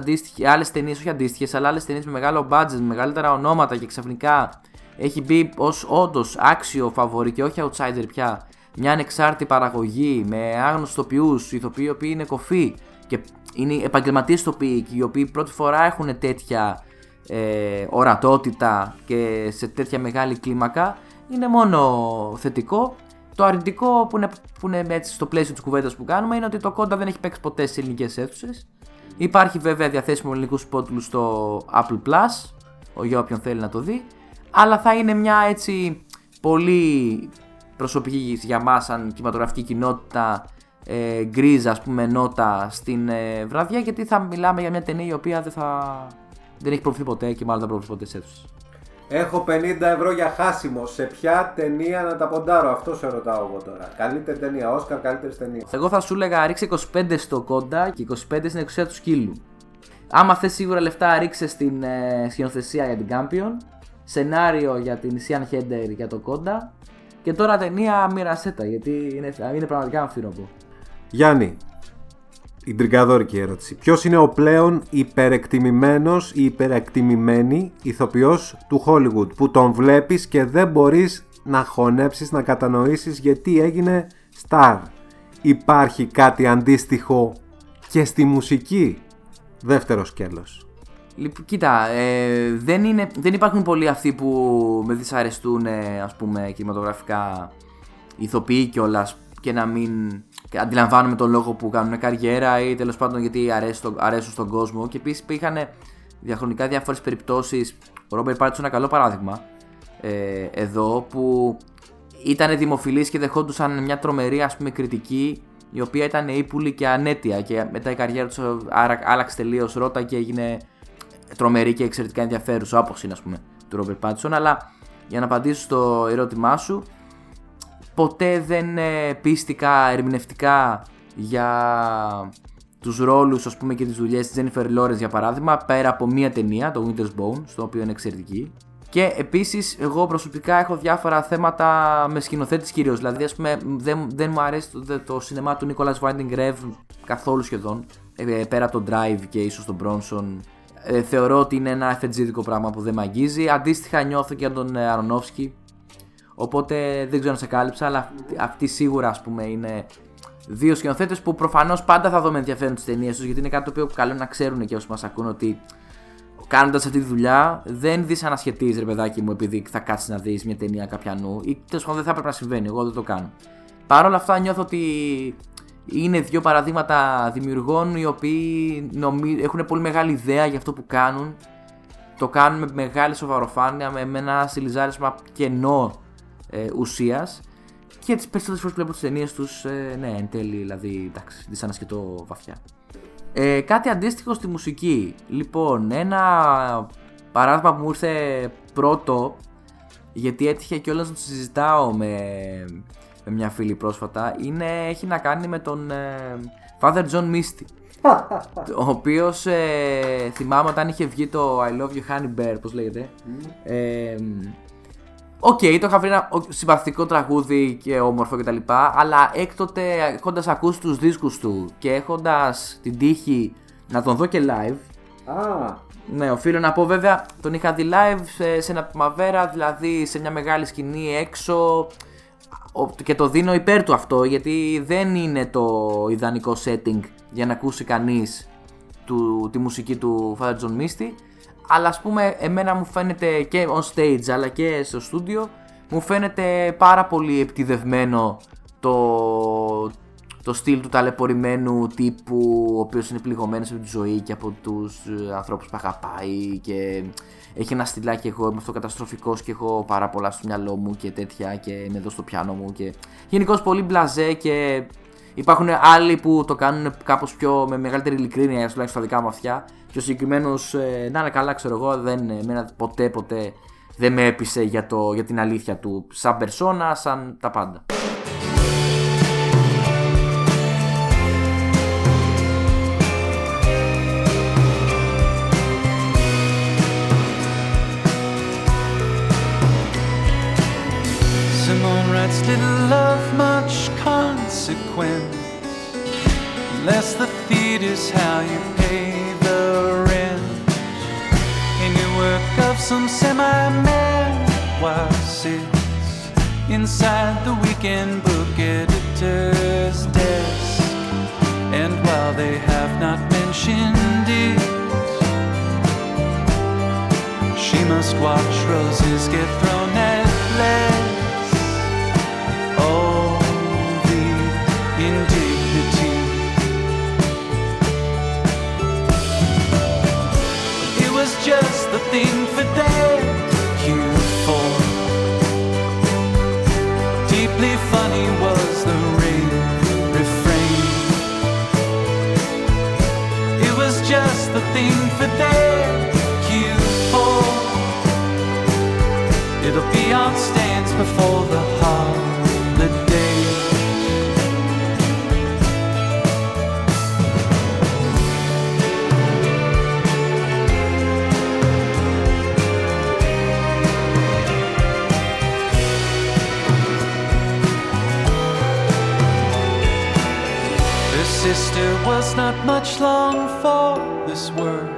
άλλες ταινίες, όχι αντίστοιχες, αλλά άλλες ταινίες με μεγάλο budget, με μεγαλύτερα ονόματα και ξαφνικά έχει μπει ως όντως άξιο φαβορή και όχι outsider πια μια ανεξάρτητη παραγωγή με άγνωστου ηθοποιού, ηθοποιοί οι οποίοι είναι κοφοί και είναι επαγγελματίες τοπικοί οι οποίοι πρώτη φορά έχουν τέτοια ε, ορατότητα και σε τέτοια μεγάλη κλίμακα είναι μόνο θετικό. Το αρνητικό που είναι, που είναι έτσι στο πλαίσιο της κουβέντας που κάνουμε είναι ότι το κόντα δεν έχει παίξει ποτέ σε ελληνικές αίθουσες. Υπάρχει βέβαια διαθέσιμο ελληνικού σπότλου στο Apple Plus, για όποιον θέλει να το δει. Αλλά θα είναι μια έτσι πολύ προσωπική για μας σαν κινηματογραφική κοινότητα ε, γκρίζα ας πούμε νότα στην ε, βραδιά γιατί θα μιλάμε για μια ταινία η οποία δεν, θα, δεν έχει προωθεί ποτέ και μάλλον δεν θα προωθεί ποτέ σε αίθουσες. Έχω 50 ευρώ για χάσιμο. Σε ποια ταινία να τα ποντάρω, αυτό σε ρωτάω εγώ τώρα. Καλύτερη ταινία, Όσκαρ, καλύτερη ταινία. Εγώ θα σου έλεγα ρίξε 25 στο κόντα και 25 στην εξουσία του σκύλου. Άμα θες σίγουρα λεφτά ρίξε στην ε, σκηνοθεσία για την Campion, σενάριο για την Sian Χέντερ για το κόντα και τώρα ταινία μοιρασέτα γιατί είναι, είναι πραγματικά αμφίροπο. Γιάννη, η τριγκαδόρικη ερώτηση. Ποιος είναι ο πλέον υπερεκτιμημένος ή υπερεκτιμημένη ηθοποιός του Hollywood που τον βλέπεις και δεν μπορείς να χωνέψεις, να κατανοήσεις γιατί έγινε star. Υπάρχει κάτι αντίστοιχο και στη μουσική; Δεύτερος σκέλος. Λοιπόν, κοίτα, ε, δεν, είναι, δεν υπάρχουν πολλοί αυτοί που με δυσαρεστούν ε, ας πούμε κινηματογραφικά ηθοποιοί κιόλας και να μην και αντιλαμβάνομαι τον λόγο που κάνουν καριέρα ή τέλος πάντων γιατί αρέσουν, αρέσουν στον κόσμο. Και επίσης υπήρχαν διαχρονικά διάφορες περιπτώσεις. Ο Ρόμπερ Πάρτ είναι ένα καλό παράδειγμα ε, εδώ που ήταν δημοφιλής και δεχόντουσαν μια τρομερή ας πούμε κριτική η οποία ήταν ύπουλη και ανέτεια και μετά η καριέρα τους άλλαξε τελείως ρότα και έγινε τρομερή και εξαιρετικά ενδιαφέρουσα όπως είναι ας πούμε του Ρόμπερ Πάτσον αλλά για να απαντήσω στο ερώτημά σου ποτέ δεν ε, πίστηκα ερμηνευτικά για τους ρόλους ας πούμε και τις δουλειές της Jennifer Lawrence για παράδειγμα πέρα από μία ταινία, το Winter's Bone, στο οποίο είναι εξαιρετική. Και επίσης εγώ προσωπικά έχω διάφορα θέματα με σκηνοθέτης κυρίως. Δηλαδή ας πούμε δεν, δεν μου αρέσει το, το σινεμά του Nicholas Winding Rev καθόλου σχεδόν ε, πέρα από το Drive και ίσως τον Bronson. Ε, θεωρώ ότι είναι ένα εφετζίδικο πράγμα που δεν με αγγίζει. Αντίστοιχα νιώθω και για τον Αρονόφσκι Οπότε δεν ξέρω αν σε κάλυψα, αλλά αυτοί σίγουρα ας πούμε είναι δύο σκηνοθέτες που προφανώς πάντα θα δω με ενδιαφέρον τις ταινίες τους γιατί είναι κάτι το οποίο καλό να ξέρουν και όσοι μας ακούν ότι κάνοντας αυτή τη δουλειά δεν δεις ανασχετίζει ρε παιδάκι μου επειδή θα κάτσεις να δεις μια ταινία καπιανού ή τέλος πάντων δεν θα έπρεπε να συμβαίνει. Εγώ δεν το κάνω. Παρ' όλα αυτά νιώθω ότι είναι δύο παραδείγματα δημιουργών οι οποίοι νομί... έχουν πολύ μεγάλη ιδέα για αυτό που κάνουν. Το κάνουν με μεγάλη σοβαροφάνεια, με ένα στυλιζάρισμα κενό ε, ουσίας και τις περισσότερες φορές που βλέπω τις ταινίες τους, ε, ναι, εν τέλει, δηλαδή, εντάξει, δυσανασκετώ βαθιά. Ε, κάτι αντίστοιχο στη μουσική. Λοιπόν, ένα παράδειγμα που μου ήρθε πρώτο, γιατί έτυχε κιόλας να το συζητάω με, με μια φίλη πρόσφατα, είναι, έχει να κάνει με τον ε, Father John Misty. ο οποίος ε, θυμάμαι όταν είχε βγει το I Love You Honey Bear, πώς λέγεται. Ε, Οκ, το είχα βρει ένα ο- συμπαθητικό τραγούδι και όμορφο κτλ. Αλλά έκτοτε έχοντας ακούσει τους δίσκους του και έχοντας την τύχη να τον δω και live. Α, Ναι, οφείλω να πω βέβαια, τον είχα δει live σε, σε ένα Primavera, δηλαδή σε μια μεγάλη σκηνή έξω. Ο- Και το δίνω υπέρ του αυτό, γιατί δεν είναι το ιδανικό setting για να ακούσει κανείς του, τη μουσική του Father John Misty. Αλλά ας πούμε, εμένα μου φαίνεται και on stage αλλά και στο στούντιο, μου φαίνεται πάρα πολύ επιτιδευμένο το, το στυλ του ταλαιπωρημένου τύπου ο οποίος είναι πληγωμένος από τη ζωή και από τους ε, ανθρώπους που αγαπάει και έχει ένα στυλάκι εγώ είμαι αυτοκαταστροφικός και έχω πάρα πολλά στο μυαλό μου και τέτοια και είμαι εδώ στο πιάνο μου και γενικώς πολύ μπλαζέ και υπάρχουν άλλοι που το κάνουν κάπως πιο με μεγαλύτερη ειλικρίνεια τουλάχιστον στα δικά μου αυτιά και ο συγκεκριμένος να είναι καλά ξέρω εγώ δεν, εμένα ποτέ ποτέ δεν με έπεισε για, το, για την αλήθεια του σαν περσόνα, σαν τα πάντα. Inside the weekend book editor's desk. And while they have not mentioned it, she must watch roses get thrown It'll be on stands before the holidays. Her sister was not much long for this world.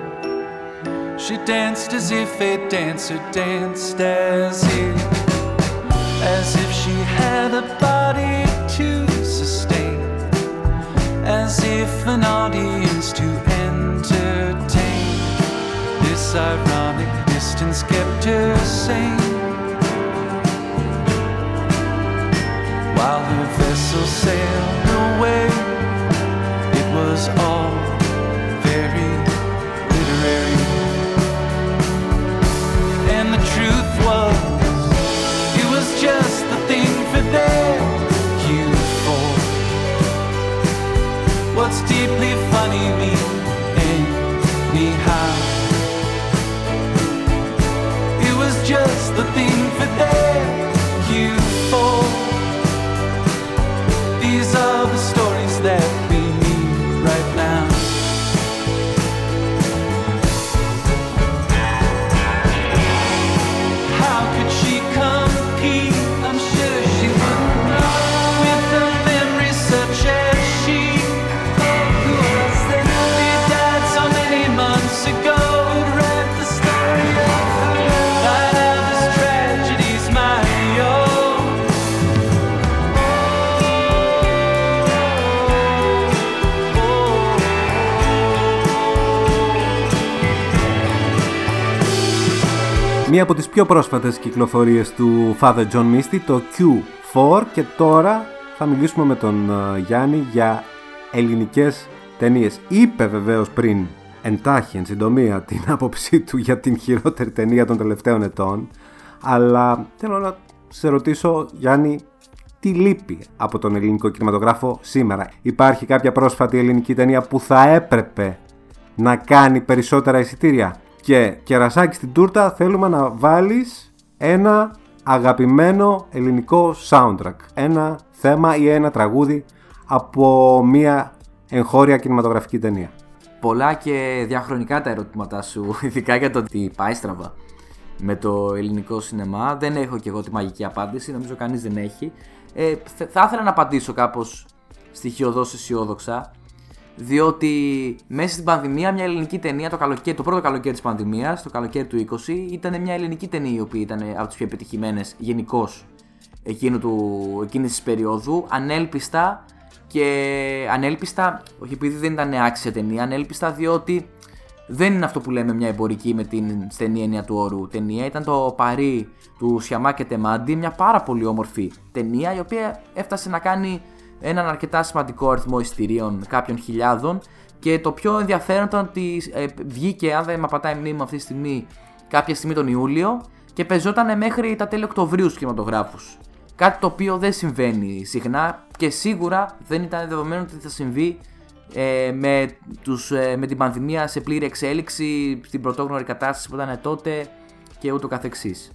She danced as if a dancer danced as if, as if she had a body to sustain, as if an audience to entertain. This ironic distance kept her sane. While her vessel sailed away, από τις πιο πρόσφατες κυκλοφορίες του Father John Misty, το Q4 και τώρα θα μιλήσουμε με τον ε, Γιάννη για ελληνικές ταινίες. Είπε βεβαίως πριν εντάχει, εν συντομία, την άποψή του για την χειρότερη ταινία των τελευταίων ετών αλλά θέλω να σε ρωτήσω, Γιάννη, τι λείπει από τον ελληνικό κινηματογράφο σήμερα; Υπάρχει κάποια πρόσφατη ελληνική ταινία που θα έπρεπε να κάνει περισσότερα εισιτήρια; Και κερασάκι στην τούρτα θέλουμε να βάλεις ένα αγαπημένο ελληνικό soundtrack. Ένα θέμα ή ένα τραγούδι από μια εγχώρια κινηματογραφική ταινία. Πολλά και διαχρονικά τα ερωτήματά σου, ειδικά για το τι πάει στραβά με το ελληνικό σινεμά. Δεν έχω και εγώ τη μαγική απάντηση, νομίζω κανείς δεν έχει. Ε, θε- θα ήθελα να απαντήσω κάπως στοιχειοδός αισιόδοξα, διότι μέσα στην πανδημία μια ελληνική ταινία, το, καλοκαίρι, το πρώτο καλοκαίρι της πανδημίας, το καλοκαίρι του 20, ήταν μια ελληνική ταινία η οποία ήταν από τις πιο επιτυχημένες γενικώς εκείνου του, εκείνης της περίοδου, ανέλπιστα και ανέλπιστα, όχι επειδή δεν ήταν άξια ταινία, ανέλπιστα διότι δεν είναι αυτό που λέμε μια εμπορική με την στενή έννοια του όρου ταινία. Ήταν το παρί του Σιαμά και Τεμάντι, μια πάρα πολύ όμορφη ταινία η οποία έφτασε να κάνει έναν αρκετά σημαντικό αριθμό εισιτηρίων κάποιων χιλιάδων και το πιο ενδιαφέρον ήταν ότι ε, βγήκε, αν δεν με απατάει η μνήμη μου αυτή τη στιγμή, κάποια στιγμή τον Ιούλιο και πεζόταν μέχρι τα τέλη Οκτωβρίου στους κινηματογράφους. Κάτι το οποίο δεν συμβαίνει συχνά και σίγουρα δεν ήταν δεδομένο ότι θα συμβεί ε, με, τους, ε, με την πανδημία σε πλήρη εξέλιξη, στην πρωτόγνωρη κατάσταση που ήταν τότε και ούτω καθεξής.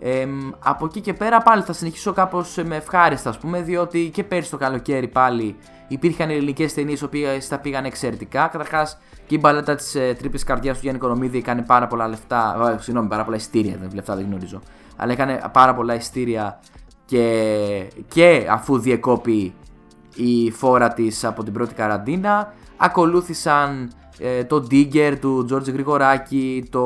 Ε, από εκεί και πέρα πάλι θα συνεχίσω κάπως με ευχάριστα ας πούμε διότι και πέρσι το καλοκαίρι πάλι υπήρχαν ελληνικές ταινίες οι οποίες τα πήγαν εξαιρετικά καταρχάς και η μπαλέτα της ε, τρύπης καρδιάς του Γιάννη Κονομίδη έκανε πάρα πολλά λεφτά, ε, συγγνώμη πάρα πολλά ειστήρια, δεν λεφτά δεν γνωρίζω αλλά έκανε πάρα πολλά ειστήρια και, και αφού διεκόπη η φόρα της από την πρώτη καραντίνα. Ακολούθησαν ε, το Digger του Τζόρτζ Γρηγοράκη, το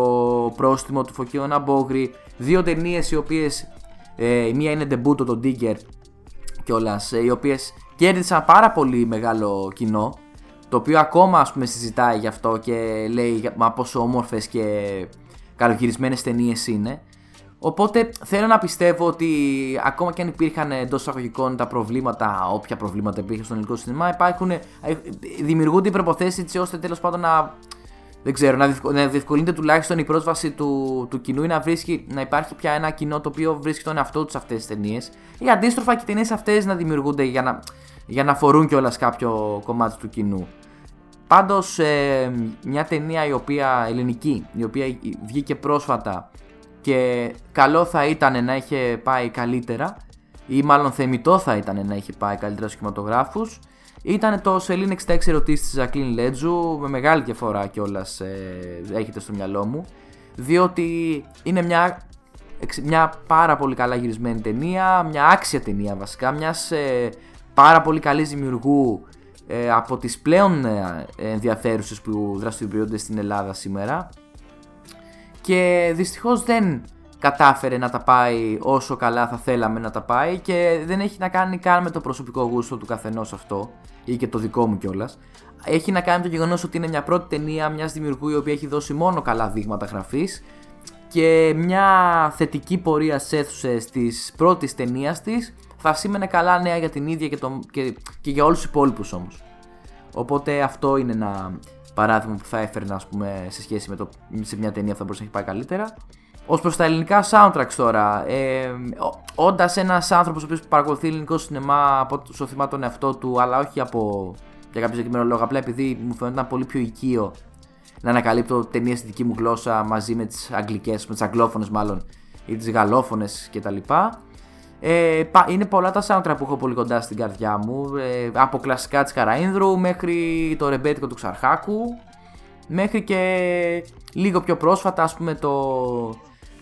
πρόστιμο του Φωκίου Ναμπόγρη. Δύο ταινίες οι οποίες, ε, η μία είναι ντεμπούτο το Digger κιόλας, ε, οι οποίες κέρδισαν πάρα πολύ μεγάλο κοινό. Το οποίο ακόμα ας πούμε συζητάει γι' αυτό και λέει μα πόσο όμορφες και καλογυρισμένες ταινίες είναι. Οπότε θέλω να πιστεύω ότι ακόμα και αν υπήρχαν εντός εισαγωγικών τα προβλήματα, όποια προβλήματα υπήρχαν στο ελληνικό σινεμά, υπάρχουν, ε, δημιουργούνται οι προποθέσει έτσι ώστε τέλος πάντων να, δεν ξέρω, να, διευκο- να διευκολύνεται τουλάχιστον η πρόσβαση του, του κοινού ή να, βρίσκει, να υπάρχει πια ένα κοινό το οποίο βρίσκει τον εαυτό τους σε αυτές τις ταινίες. Ή αντίστροφα και οι ταινίες αυτές να δημιουργούνται για να, για να φορούν κιόλας κάποιο κομμάτι του κοινού. Πάντως ε, μια ταινία η οποία ελληνική, η οποία βγήκε πρόσφατα και καλό θα ήταν να είχε πάει καλύτερα ή μάλλον θεμητό θα ήταν να είχε πάει καλύτερα στους κινηματογράφους. Ήταν το Σελήν 66 ερωτήσεις της Ζακλίν Λέτζου με μεγάλη διαφορά κιόλας ε, έχετε στο μυαλό μου διότι είναι μια, εξ- μια πάρα πολύ καλά γυρισμένη ταινία, μια άξια ταινία βασικά, μιας ε, πάρα πολύ καλής δημιουργού ε, από τις πλέον ε, ενδιαφέρουσες που δραστηριοποιούνται στην Ελλάδα σήμερα και δυστυχώς δεν κατάφερε να τα πάει όσο καλά θα θέλαμε να τα πάει και δεν έχει να κάνει καν με το προσωπικό γούστο του καθενός αυτό ή και το δικό μου κιόλας. Έχει να κάνει με το γεγονός ότι είναι μια πρώτη ταινία μιας δημιουργού η οποία έχει δώσει μόνο καλά δείγματα γραφής και μια θετική πορεία στις αίθουσες της πρώτης ταινίας της θα σήμαινε καλά νέα για την ίδια και, το, και, και για όλους τους υπόλοιπους όμως. Οπότε αυτό είναι ένα παράδειγμα που θα έφερνα ας πούμε, σε σχέση με το, σε μια ταινία που θα μπορούσε να έχει πάει καλύτερα. Ω προς τα ελληνικά soundtracks τώρα, ε, όντας ένας άνθρωπος ο οποίος παρακολουθεί ελληνικό σινεμά από όσο θυμά τον εαυτό του, αλλά όχι από για κάποιο συγκεκριμένο λόγο, απλά επειδή μου φαίνονταν πολύ πιο οικείο να ανακαλύπτω ταινίες στη δική μου γλώσσα μαζί με τις αγγλικές, με τις αγγλόφωνες μάλλον ή τις γαλλόφωνες κτλ. Ε, πα- είναι πολλά τα soundtrack που έχω πολύ κοντά στην καρδιά μου. Ε, από κλασικά της Καραΐνδρου μέχρι το ρεμπέτικο του Ξαρχάκου. Μέχρι και λίγο πιο πρόσφατα, ας πούμε, το,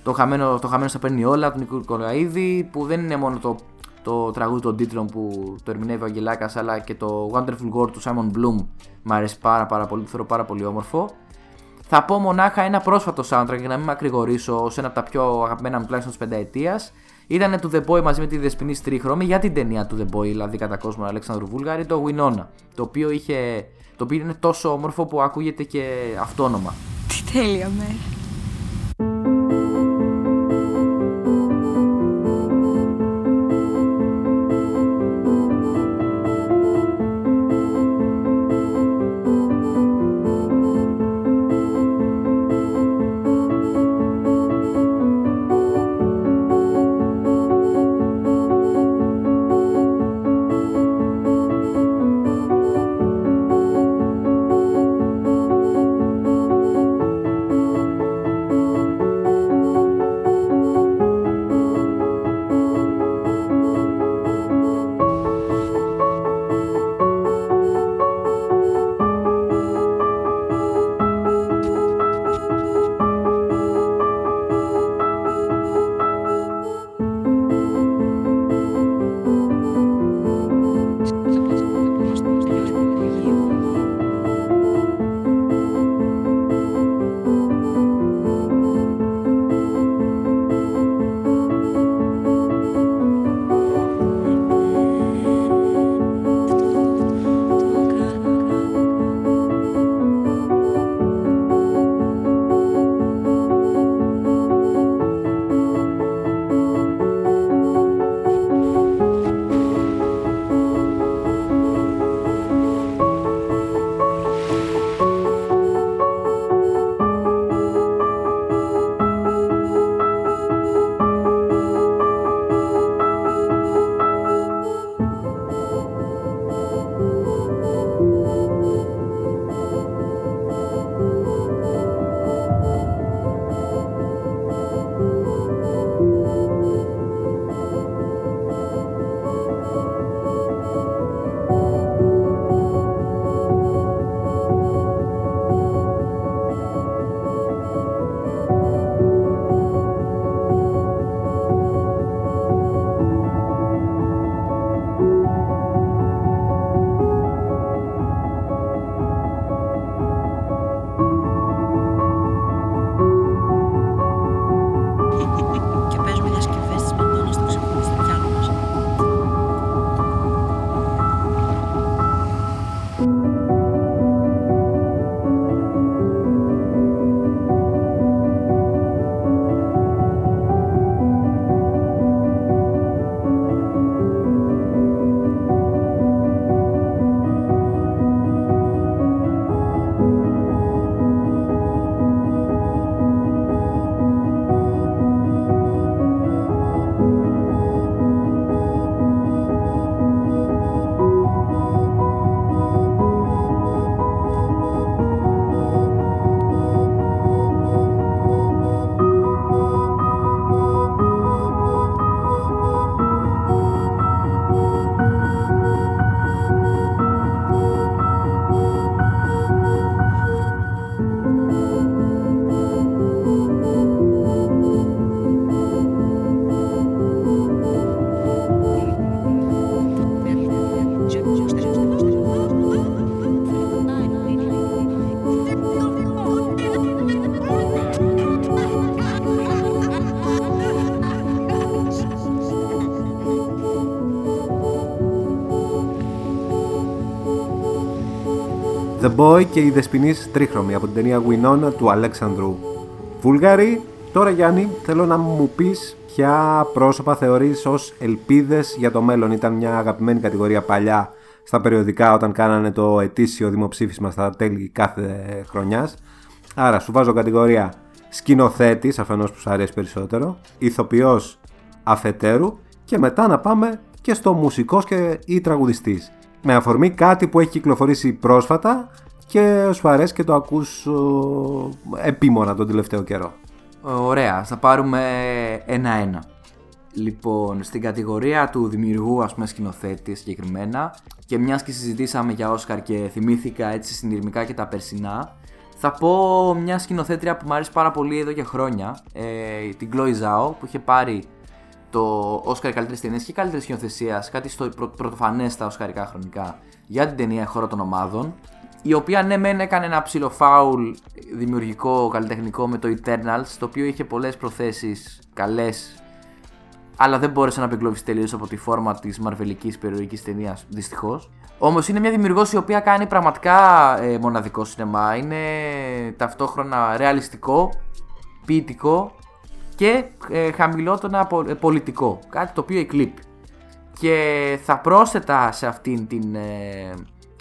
το, χαμένο, το χαμένο στα παίρνει όλα του Νίκου Νικολαίδη, που δεν είναι μόνο το, το τραγούδι των τίτλων που το ερμηνεύει ο Αγγελάκας, αλλά και το Wonderful World του Simon Bloom. Μ' αρέσει πάρα, πάρα πολύ, το θεωρώ πάρα πολύ όμορφο. Θα πω μονάχα ένα πρόσφατο soundtrack για να μην με ακρηγορήσω ως ένα από τα πιο αγαπημένα μου τουλάχιστον της πενταετίας. Ήταν του The Boy μαζί με τη Δεσποινή Στρίχρωμη για την ταινία του The Boy, δηλαδή κατά κόσμο Αλέξανδρου Βούλγαρη, το Winona. Το οποίο, είχε, το οποίο είναι τόσο όμορφο που ακούγεται και αυτόνομα. Τι τέλεια μέρα. The Boy και η Δεσποινής Τρίχρωμη από την ταινία Winona του Αλέξανδρου. Βούλγαρη, τώρα Γιάννη, θέλω να μου πεις ποια πρόσωπα θεωρείς ως ελπίδες για το μέλλον. Ήταν μια αγαπημένη κατηγορία παλιά στα περιοδικά όταν κάνανε το ετήσιο δημοψήφισμα στα τέλη κάθε χρονιάς. Άρα σου βάζω κατηγορία σκηνοθέτης, αφενός που σου αρέσει περισσότερο, ηθοποιός αφετέρου και μετά να πάμε και στο μουσικός και ή τραγουδιστής. Με αφορμή κάτι που έχει κυκλοφορήσει πρόσφατα και σου αρέσει και το ακούς ο, επίμονα τον τελευταίο καιρό. Ωραία, θα πάρουμε ένα-ένα. Λοιπόν, στην κατηγορία του δημιουργού, ας πούμε, σκηνοθέτη συγκεκριμένα, και μιας και συζητήσαμε για Όσκαρ και θυμήθηκα έτσι συνειρμικά και τα περσινά, θα πω μια σκηνοθέτρια που μου αρέσει πάρα πολύ εδώ και χρόνια, ε, την Chloe Zhao, που είχε πάρει το Όσκαρ καλύτερη ταινία και καλύτερη σκηνοθεσία, κάτι στο πρω- πρωτοφανέ στα Οσκαρικά χρονικά, για την ταινία Χώρο των Ομάδων. Η οποία ναι, μεν έκανε ένα ψηλό φάουλ δημιουργικό, καλλιτεχνικό με το Eternals, το οποίο είχε πολλές προθέσεις καλές, αλλά δεν μπόρεσε να απεγκλωβίσει τελείως από τη φόρμα της μαρβελικής περιοδικής ταινίας, δυστυχώς. Όμως είναι μια δημιουργός η οποία κάνει πραγματικά ε, μοναδικό σινεμά. Είναι ταυτόχρονα ρεαλιστικό, ποιητικό και ε, χαμηλότονα πο- ε, πολιτικό. Κάτι το οποίο εκλείπει. Και θα πρόσθετα σε αυτήν την ε,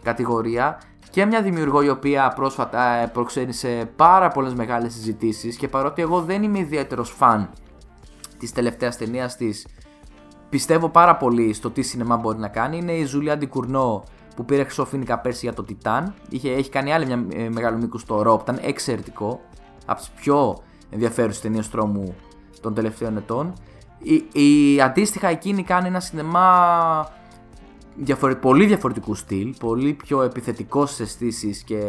κατηγορία και μια δημιουργό η οποία πρόσφατα ε, προξένησε πάρα πολλές μεγάλες συζητήσεις και παρότι εγώ δεν είμαι ιδιαίτερος φαν της τελευταίας ταινίας της πιστεύω πάρα πολύ στο τι σινεμά μπορεί να κάνει είναι η Ζουλία Αντικουρνό που πήρε χρυσοφίνικα πέρσι για το Τιτάν είχε, έχει κάνει άλλη μια ε, μεγάλο μήκους στο Ρο που ήταν εξαιρετικό από τις πιο ενδιαφέρουσες ταινίες τρόμου των τελευταίων ετών η, η αντίστοιχα εκείνη κάνει ένα σινεμά διαφορε- πολύ διαφορετικού στυλ, πολύ πιο επιθετικός στι αισθήσει και,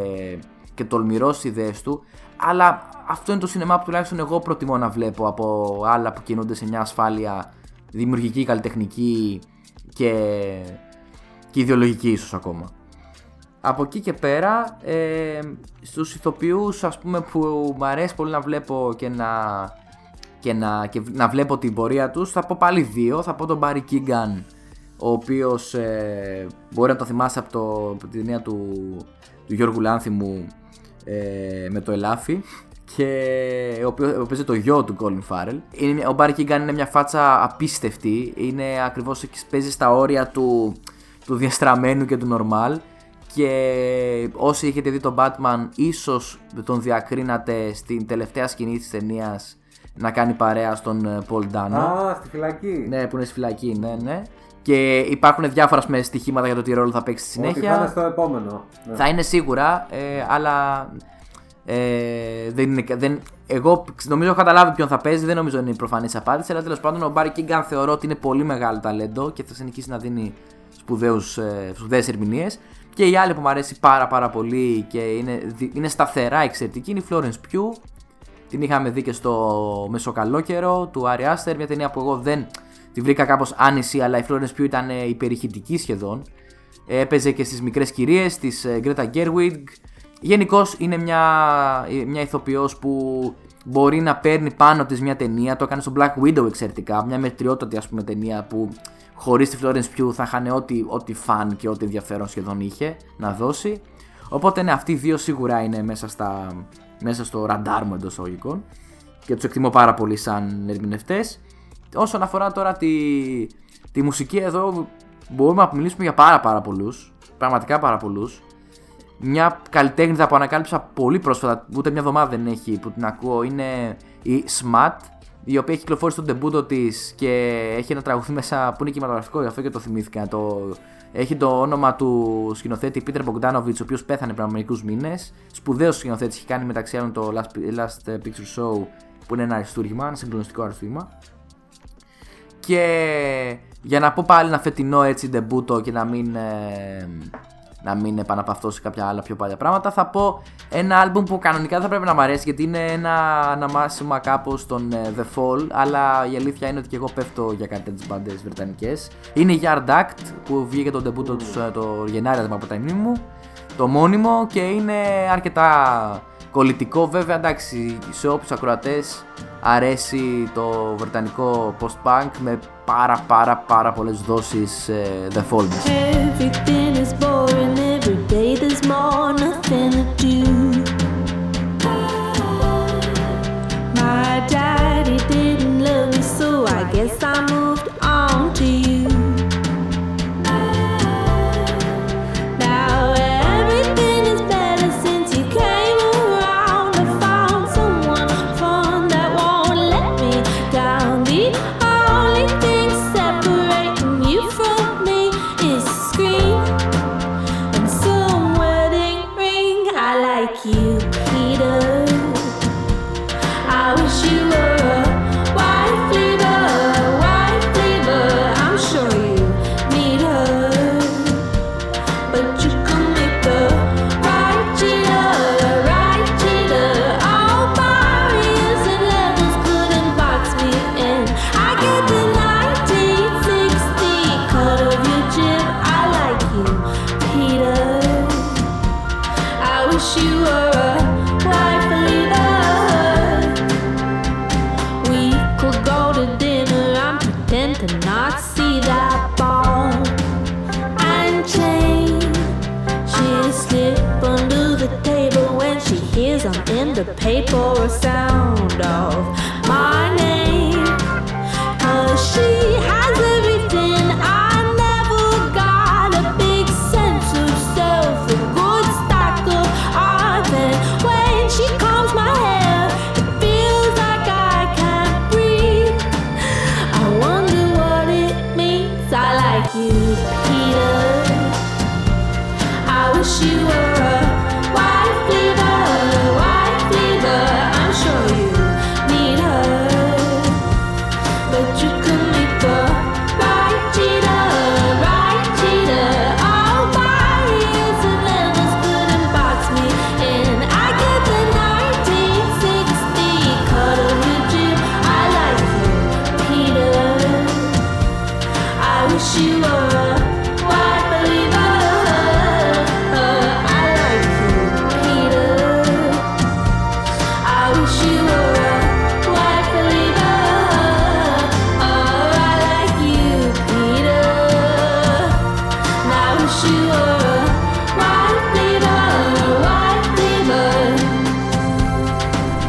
και τολμηρός στι ιδέες του. Αλλά αυτό είναι το σινεμά που τουλάχιστον εγώ προτιμώ να βλέπω από άλλα που κινούνται σε μια ασφάλεια δημιουργική, καλλιτεχνική και και ιδεολογική ίσως ακόμα. Από εκεί και πέρα, ε, στους ηθοποιούς ας πούμε που μου αρέσει πολύ να βλέπω και να, και να, και να βλέπω την πορεία τους, θα πω πάλι δύο. Θα πω τον Barry Keegan, ο οποίος ε, μπορεί να το θυμάσαι από, το, από την ταινία του, του Γιώργου Λάνθιμου ε, με το Ελάφι και ο οποίος ο οποίος είναι το γιο του Colin Farrell. Είναι, ο Barry Keegan είναι μια φάτσα απίστευτη, είναι ακριβώς παίζει στα όρια του, του διαστραμμένου και του normal και όσοι έχετε δει τον Batman ίσως τον διακρίνατε στην τελευταία σκηνή της ταινίας να κάνει παρέα στον ε, Paul Dano. Α, στη φυλακή. Ναι, που είναι στη φυλακή, ναι, ναι. Και υπάρχουν διάφορα με στοιχήματα για το τι ρόλο θα παίξει στη Ότι συνέχεια. θα είναι στο επόμενο. Ναι. Θα είναι σίγουρα, ε, αλλά ε, δεν είναι, δεν, εγώ νομίζω έχω καταλάβει ποιον θα παίζει, δεν νομίζω είναι η προφανής απάντηση. Αλλά τέλος πάντων ο Μπάρι Κίγκαν θεωρώ ότι είναι πολύ μεγάλο ταλέντο και θα συνεχίσει να δίνει σπουδαίους, ε, σπουδαίες ερμηνείες. Και η άλλη που μου αρέσει πάρα πάρα πολύ και είναι, δι- είναι σταθερά εξαιρετική είναι η Florence Pugh. Την είχαμε δει και στο Μεσοκαλόκαιρο του Άρη Άστερ, μια ταινία που εγώ δεν τη βρήκα κάπως άνηση, αλλά η Florence Pugh ήταν ε, υπερηχητική σχεδόν. Ε, Έπαιζε και στις μικρές κυρίες της ε, Greta Gerwig. Γενικώς είναι μια, ε, μια ηθοποιός που μπορεί να παίρνει πάνω της μια ταινία. Το έκανε στο Black Widow εξαιρετικά. Μια μετριότατη ας πούμε ταινία που χωρίς τη Florence Pugh θα είχαν ό,τι, ό,τι φαν και ό,τι ενδιαφέρον σχεδόν είχε να δώσει. Οπότε ναι, αυτοί οι δύο σίγουρα είναι μέσα, στα, μέσα στο ραντάρ μου εντός εισαγωγικών και τους εκτιμώ πάρα πολύ σαν ερμηνευτές. Όσον αφορά τώρα τη, τη μουσική, εδώ μπορούμε να μιλήσουμε για πάρα πάρα πολλούς. Πραγματικά πάρα πολλούς. Μια καλλιτέχνηδα που ανακάλυψα πολύ πρόσφατα, ούτε μια εβδομάδα δεν έχει που την ακούω, είναι η Smat, η οποία έχει κυκλοφορήσει τον τεμπούτο της και έχει ένα τραγούδι μέσα που είναι κινηματογραφικό, γι' αυτό και το θυμήθηκα. Το... Έχει το όνομα του σκηνοθέτη Peter Bogdanovich, ο οποίος πέθανε πριν από μερικούς μήνες. Σπουδαίος σκηνοθέτης, έχει κάνει μεταξύ άλλων το Last, Last Picture Show, που είναι ένα αριστούργημα, ένα συγκλονιστικό αριστούργημα. Και για να πω πάλι ένα φετινό έτσι ντεμπούτο και να μην, ε, να μην επαναπαυτώ σε κάποια άλλα πιο παλιά πράγματα, θα πω ένα άλμπουμ που κανονικά δεν θα πρέπει να μ' αρέσει γιατί είναι ένα αναμάσιμα κάπως στον ε, The Fall, αλλά η αλήθεια είναι ότι και εγώ πέφτω για κάτι τέτοιε μπάντες βρετανικές. Είναι η Yard Act που βγήκε το ντεμπούτο τους ε, το Γενάρη, από τα μνήμη μου, το μόνιμο και είναι αρκετά κολλητικό. Βέβαια, εντάξει, σε όποιους ακροατές αρέσει το βρετανικό post-punk με πάρα πάρα πάρα πολλές δόσεις ε, The Fall There's more, nothing to do. My daddy didn't love me, so I guess I not see that ball and chain. She slip under the table when she hears I'm in the paper or sound of my name. Cause she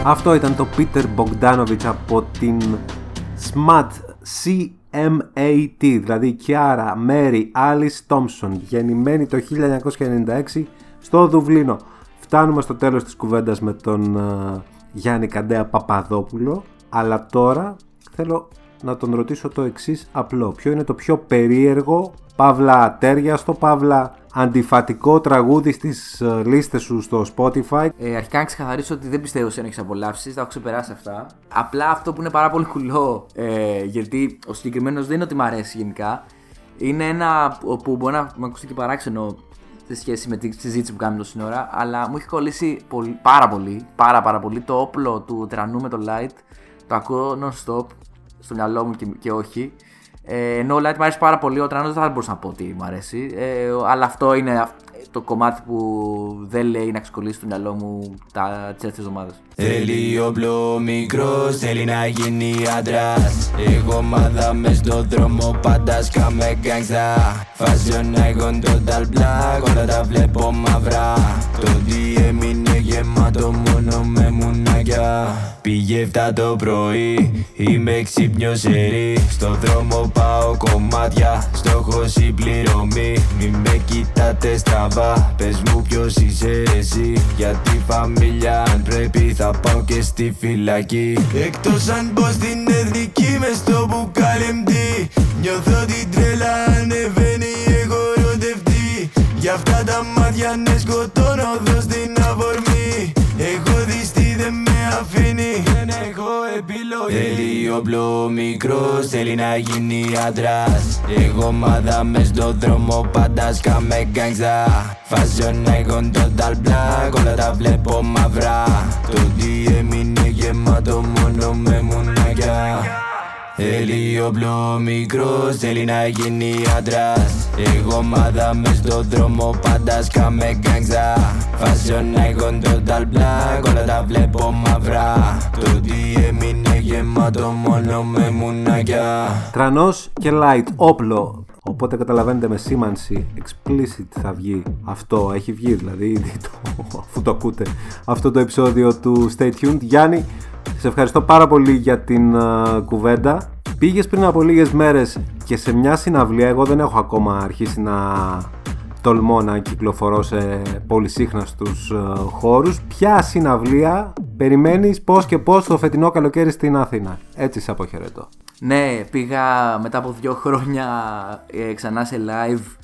Αυτό ήταν το Peter Bogdanovich από την SMAT CMAT, δηλαδή Kiara Mary Alice Thompson, γεννημένη το 1996 στο Δουβλίνο. Φτάνουμε στο τέλος της κουβέντας με τον ε, Γιάννη Καντέα Παπαδόπουλο, αλλά τώρα θέλω να τον ρωτήσω το εξής απλό. Ποιο είναι το πιο περίεργο, παύλα ατέριαστο, παύλα; Αντιφατικό τραγούδι στις ε, λίστες σου στο Spotify; Ε, αρχικά να ξεκαθαρίσω ότι δεν πιστεύω σε αν έχει απολαύσεις, τα έχω ξεπεράσει αυτά. Απλά αυτό που είναι πάρα πολύ κουλό, ε, γιατί ο συγκεκριμένος δεν είναι ότι μ' αρέσει γενικά. Είναι ένα που μπορεί να μου ακουστεί και παράξενο σε σχέση με τη συζήτηση που κάνουμε τόση ώρα, αλλά μου έχει κολλήσει πολύ, πάρα πολύ, πάρα πάρα πολύ το όπλο του τρανού με το light. Το ακούω non-stop στο μυαλό μου και, και όχι. Ε, ενώ ο light μου αρέσει πάρα πολύ, ο τρανός δεν θα μπορούσα να πω ότι μου αρέσει. Ε, αλλά αυτό είναι αυ- το κομμάτι που δεν λέει να ξεκολλήσει στο μυαλό μου τα τις τελευταίες εβδομάδες. Θέλει όπλο μικρός, θέλει να γίνει άντρας Εγώ μάδα μες στο δρόμο πάντα σκάμε γκάγκστα Fashion icon total black, όλα τα βλέπω μαύρα Το DM είναι γεμάτο μόνο με μουνάκια. Πήγε 7 το πρωί, είμαι ξύπνιο σερί. Στο δρόμο πάω κομμάτια, στόχος η πληρωμή. Μη με κοιτάτε στραβά, πες μου ποιος είσαι εσύ. Για τη φαμίλια αν πρέπει θα πάω και στη φυλακή. Εκτός αν πω στην εθνική μες στο μπουκάλεμτι Νιώθω την τρέλα ανεβαίνει έχω ερωτευτεί Για αυτά τα μάτια ναι σκοτώνω δω στην Θέλει όπλο μικρός θέλει να γίνει άντρας. Εγώ μάδα μες στο δρόμο πάντα σκάμε γκάγκστα Fashion icon total black όλα τα βλέπω μαύρα. Το DM είναι γεμάτο μόνο με μουνάκια Θέλει όπλο μικρός, θέλει να γίνει άντρας Εγώ μάδα μες στο δρόμο πάντα σκάμε γκάγκστα Fashion icon total black, όλα τα βλέπω μαύρα Το DM είναι γεμάτο μόνο με μουνάκια Τρανός και light, όπλο. Οπότε καταλαβαίνετε με σήμανση explicit θα βγει αυτό. Έχει βγει δηλαδή ήδη το, αφού το ακούτε αυτό το επεισόδιο του Stay Tuned. Γιάννη, σε ευχαριστώ πάρα πολύ για την α, κουβέντα. Πήγες πριν από λίγες μέρες και σε μια συναυλία, εγώ δεν έχω ακόμα αρχίσει να τολμώ να κυκλοφορώ σε πολυσύχναστους ε, χώρους. Ποια συναυλία περιμένεις πώς και πώς το φετινό καλοκαίρι στην Αθήνα. Έτσι σε αποχαιρετώ. Ναι, πήγα μετά από δύο χρόνια ε, ξανά σε live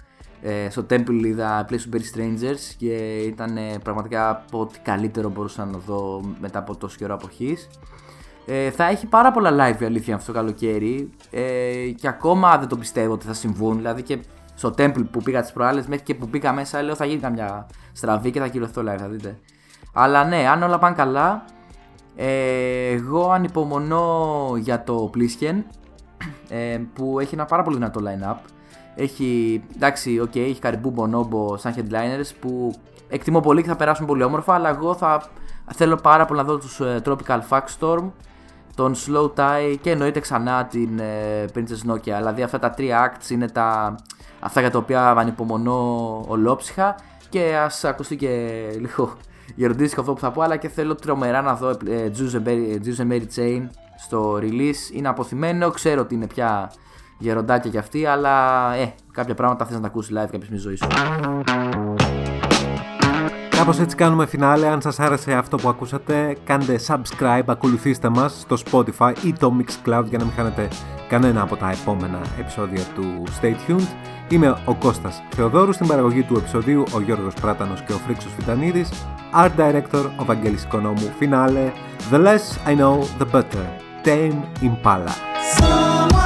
ε, στο Temple είδα Play Super Strangers και ήταν ε, πραγματικά από ό,τι καλύτερο μπορούσα να δω μετά από τόσο καιρό αποχής. Ε, θα έχει πάρα πολλά live η αλήθεια αυτό το καλοκαίρι ε, και ακόμα δεν το πιστεύω ότι θα συμβούν. Δηλαδή και στο Temple που πήγα τις προάλλες μέχρι και που πήγα μέσα λέω θα γίνει καμιά στραβή και θα κυρωθώ live θα δείτε. Αλλά ναι, αν όλα πάνε καλά ε, εγώ ανυπομονώ για το Plisken ε, που έχει ένα πάρα πολύ δυνατό line-up. Έχει, εντάξει, οκ, έχει Caribou, Bonobo σαν headliners που εκτιμώ πολύ και θα περάσουν πολύ όμορφα, αλλά εγώ θα θέλω πάρα πολύ να δω τους ε, Tropical Fuck Storm, τον slowthai και εννοείται ξανά την ε, Princess Nokia. Δηλαδή αυτά τα τρία acts είναι τα, αυτά για τα οποία ανυπομονώ ολόψυχα και ας ακουστεί και λίγο γεροντήσικο αυτό που θα πω, αλλά και θέλω τρομερά να δω ε, Jesus and Mary- Jesus and Mary Chain στο release. Είναι αποθυμένο, ξέρω ότι είναι πια γεροντάκια κι αυτοί, αλλά ε, κάποια πράγματα θες να τα ακούσεις live κάποια στιγμή στη ζωή σου. Κάπως έτσι κάνουμε φινάλε. Αν σας άρεσε αυτό που ακούσατε, κάντε subscribe, ακολουθήστε μας στο Spotify ή το Mixcloud για να μην χάνετε κανένα από τα επόμενα επεισόδια του Stay Tuned. Είμαι ο Κώστας Θεοδόρου, στην παραγωγή του επεισοδίου ο Γιώργος Πράτανος και ο Φρίξος Φιτανίδης, Art Director ο Βαγγέλης Οικονόμου, φινάλε The less I know the better, Tame Impala. Summer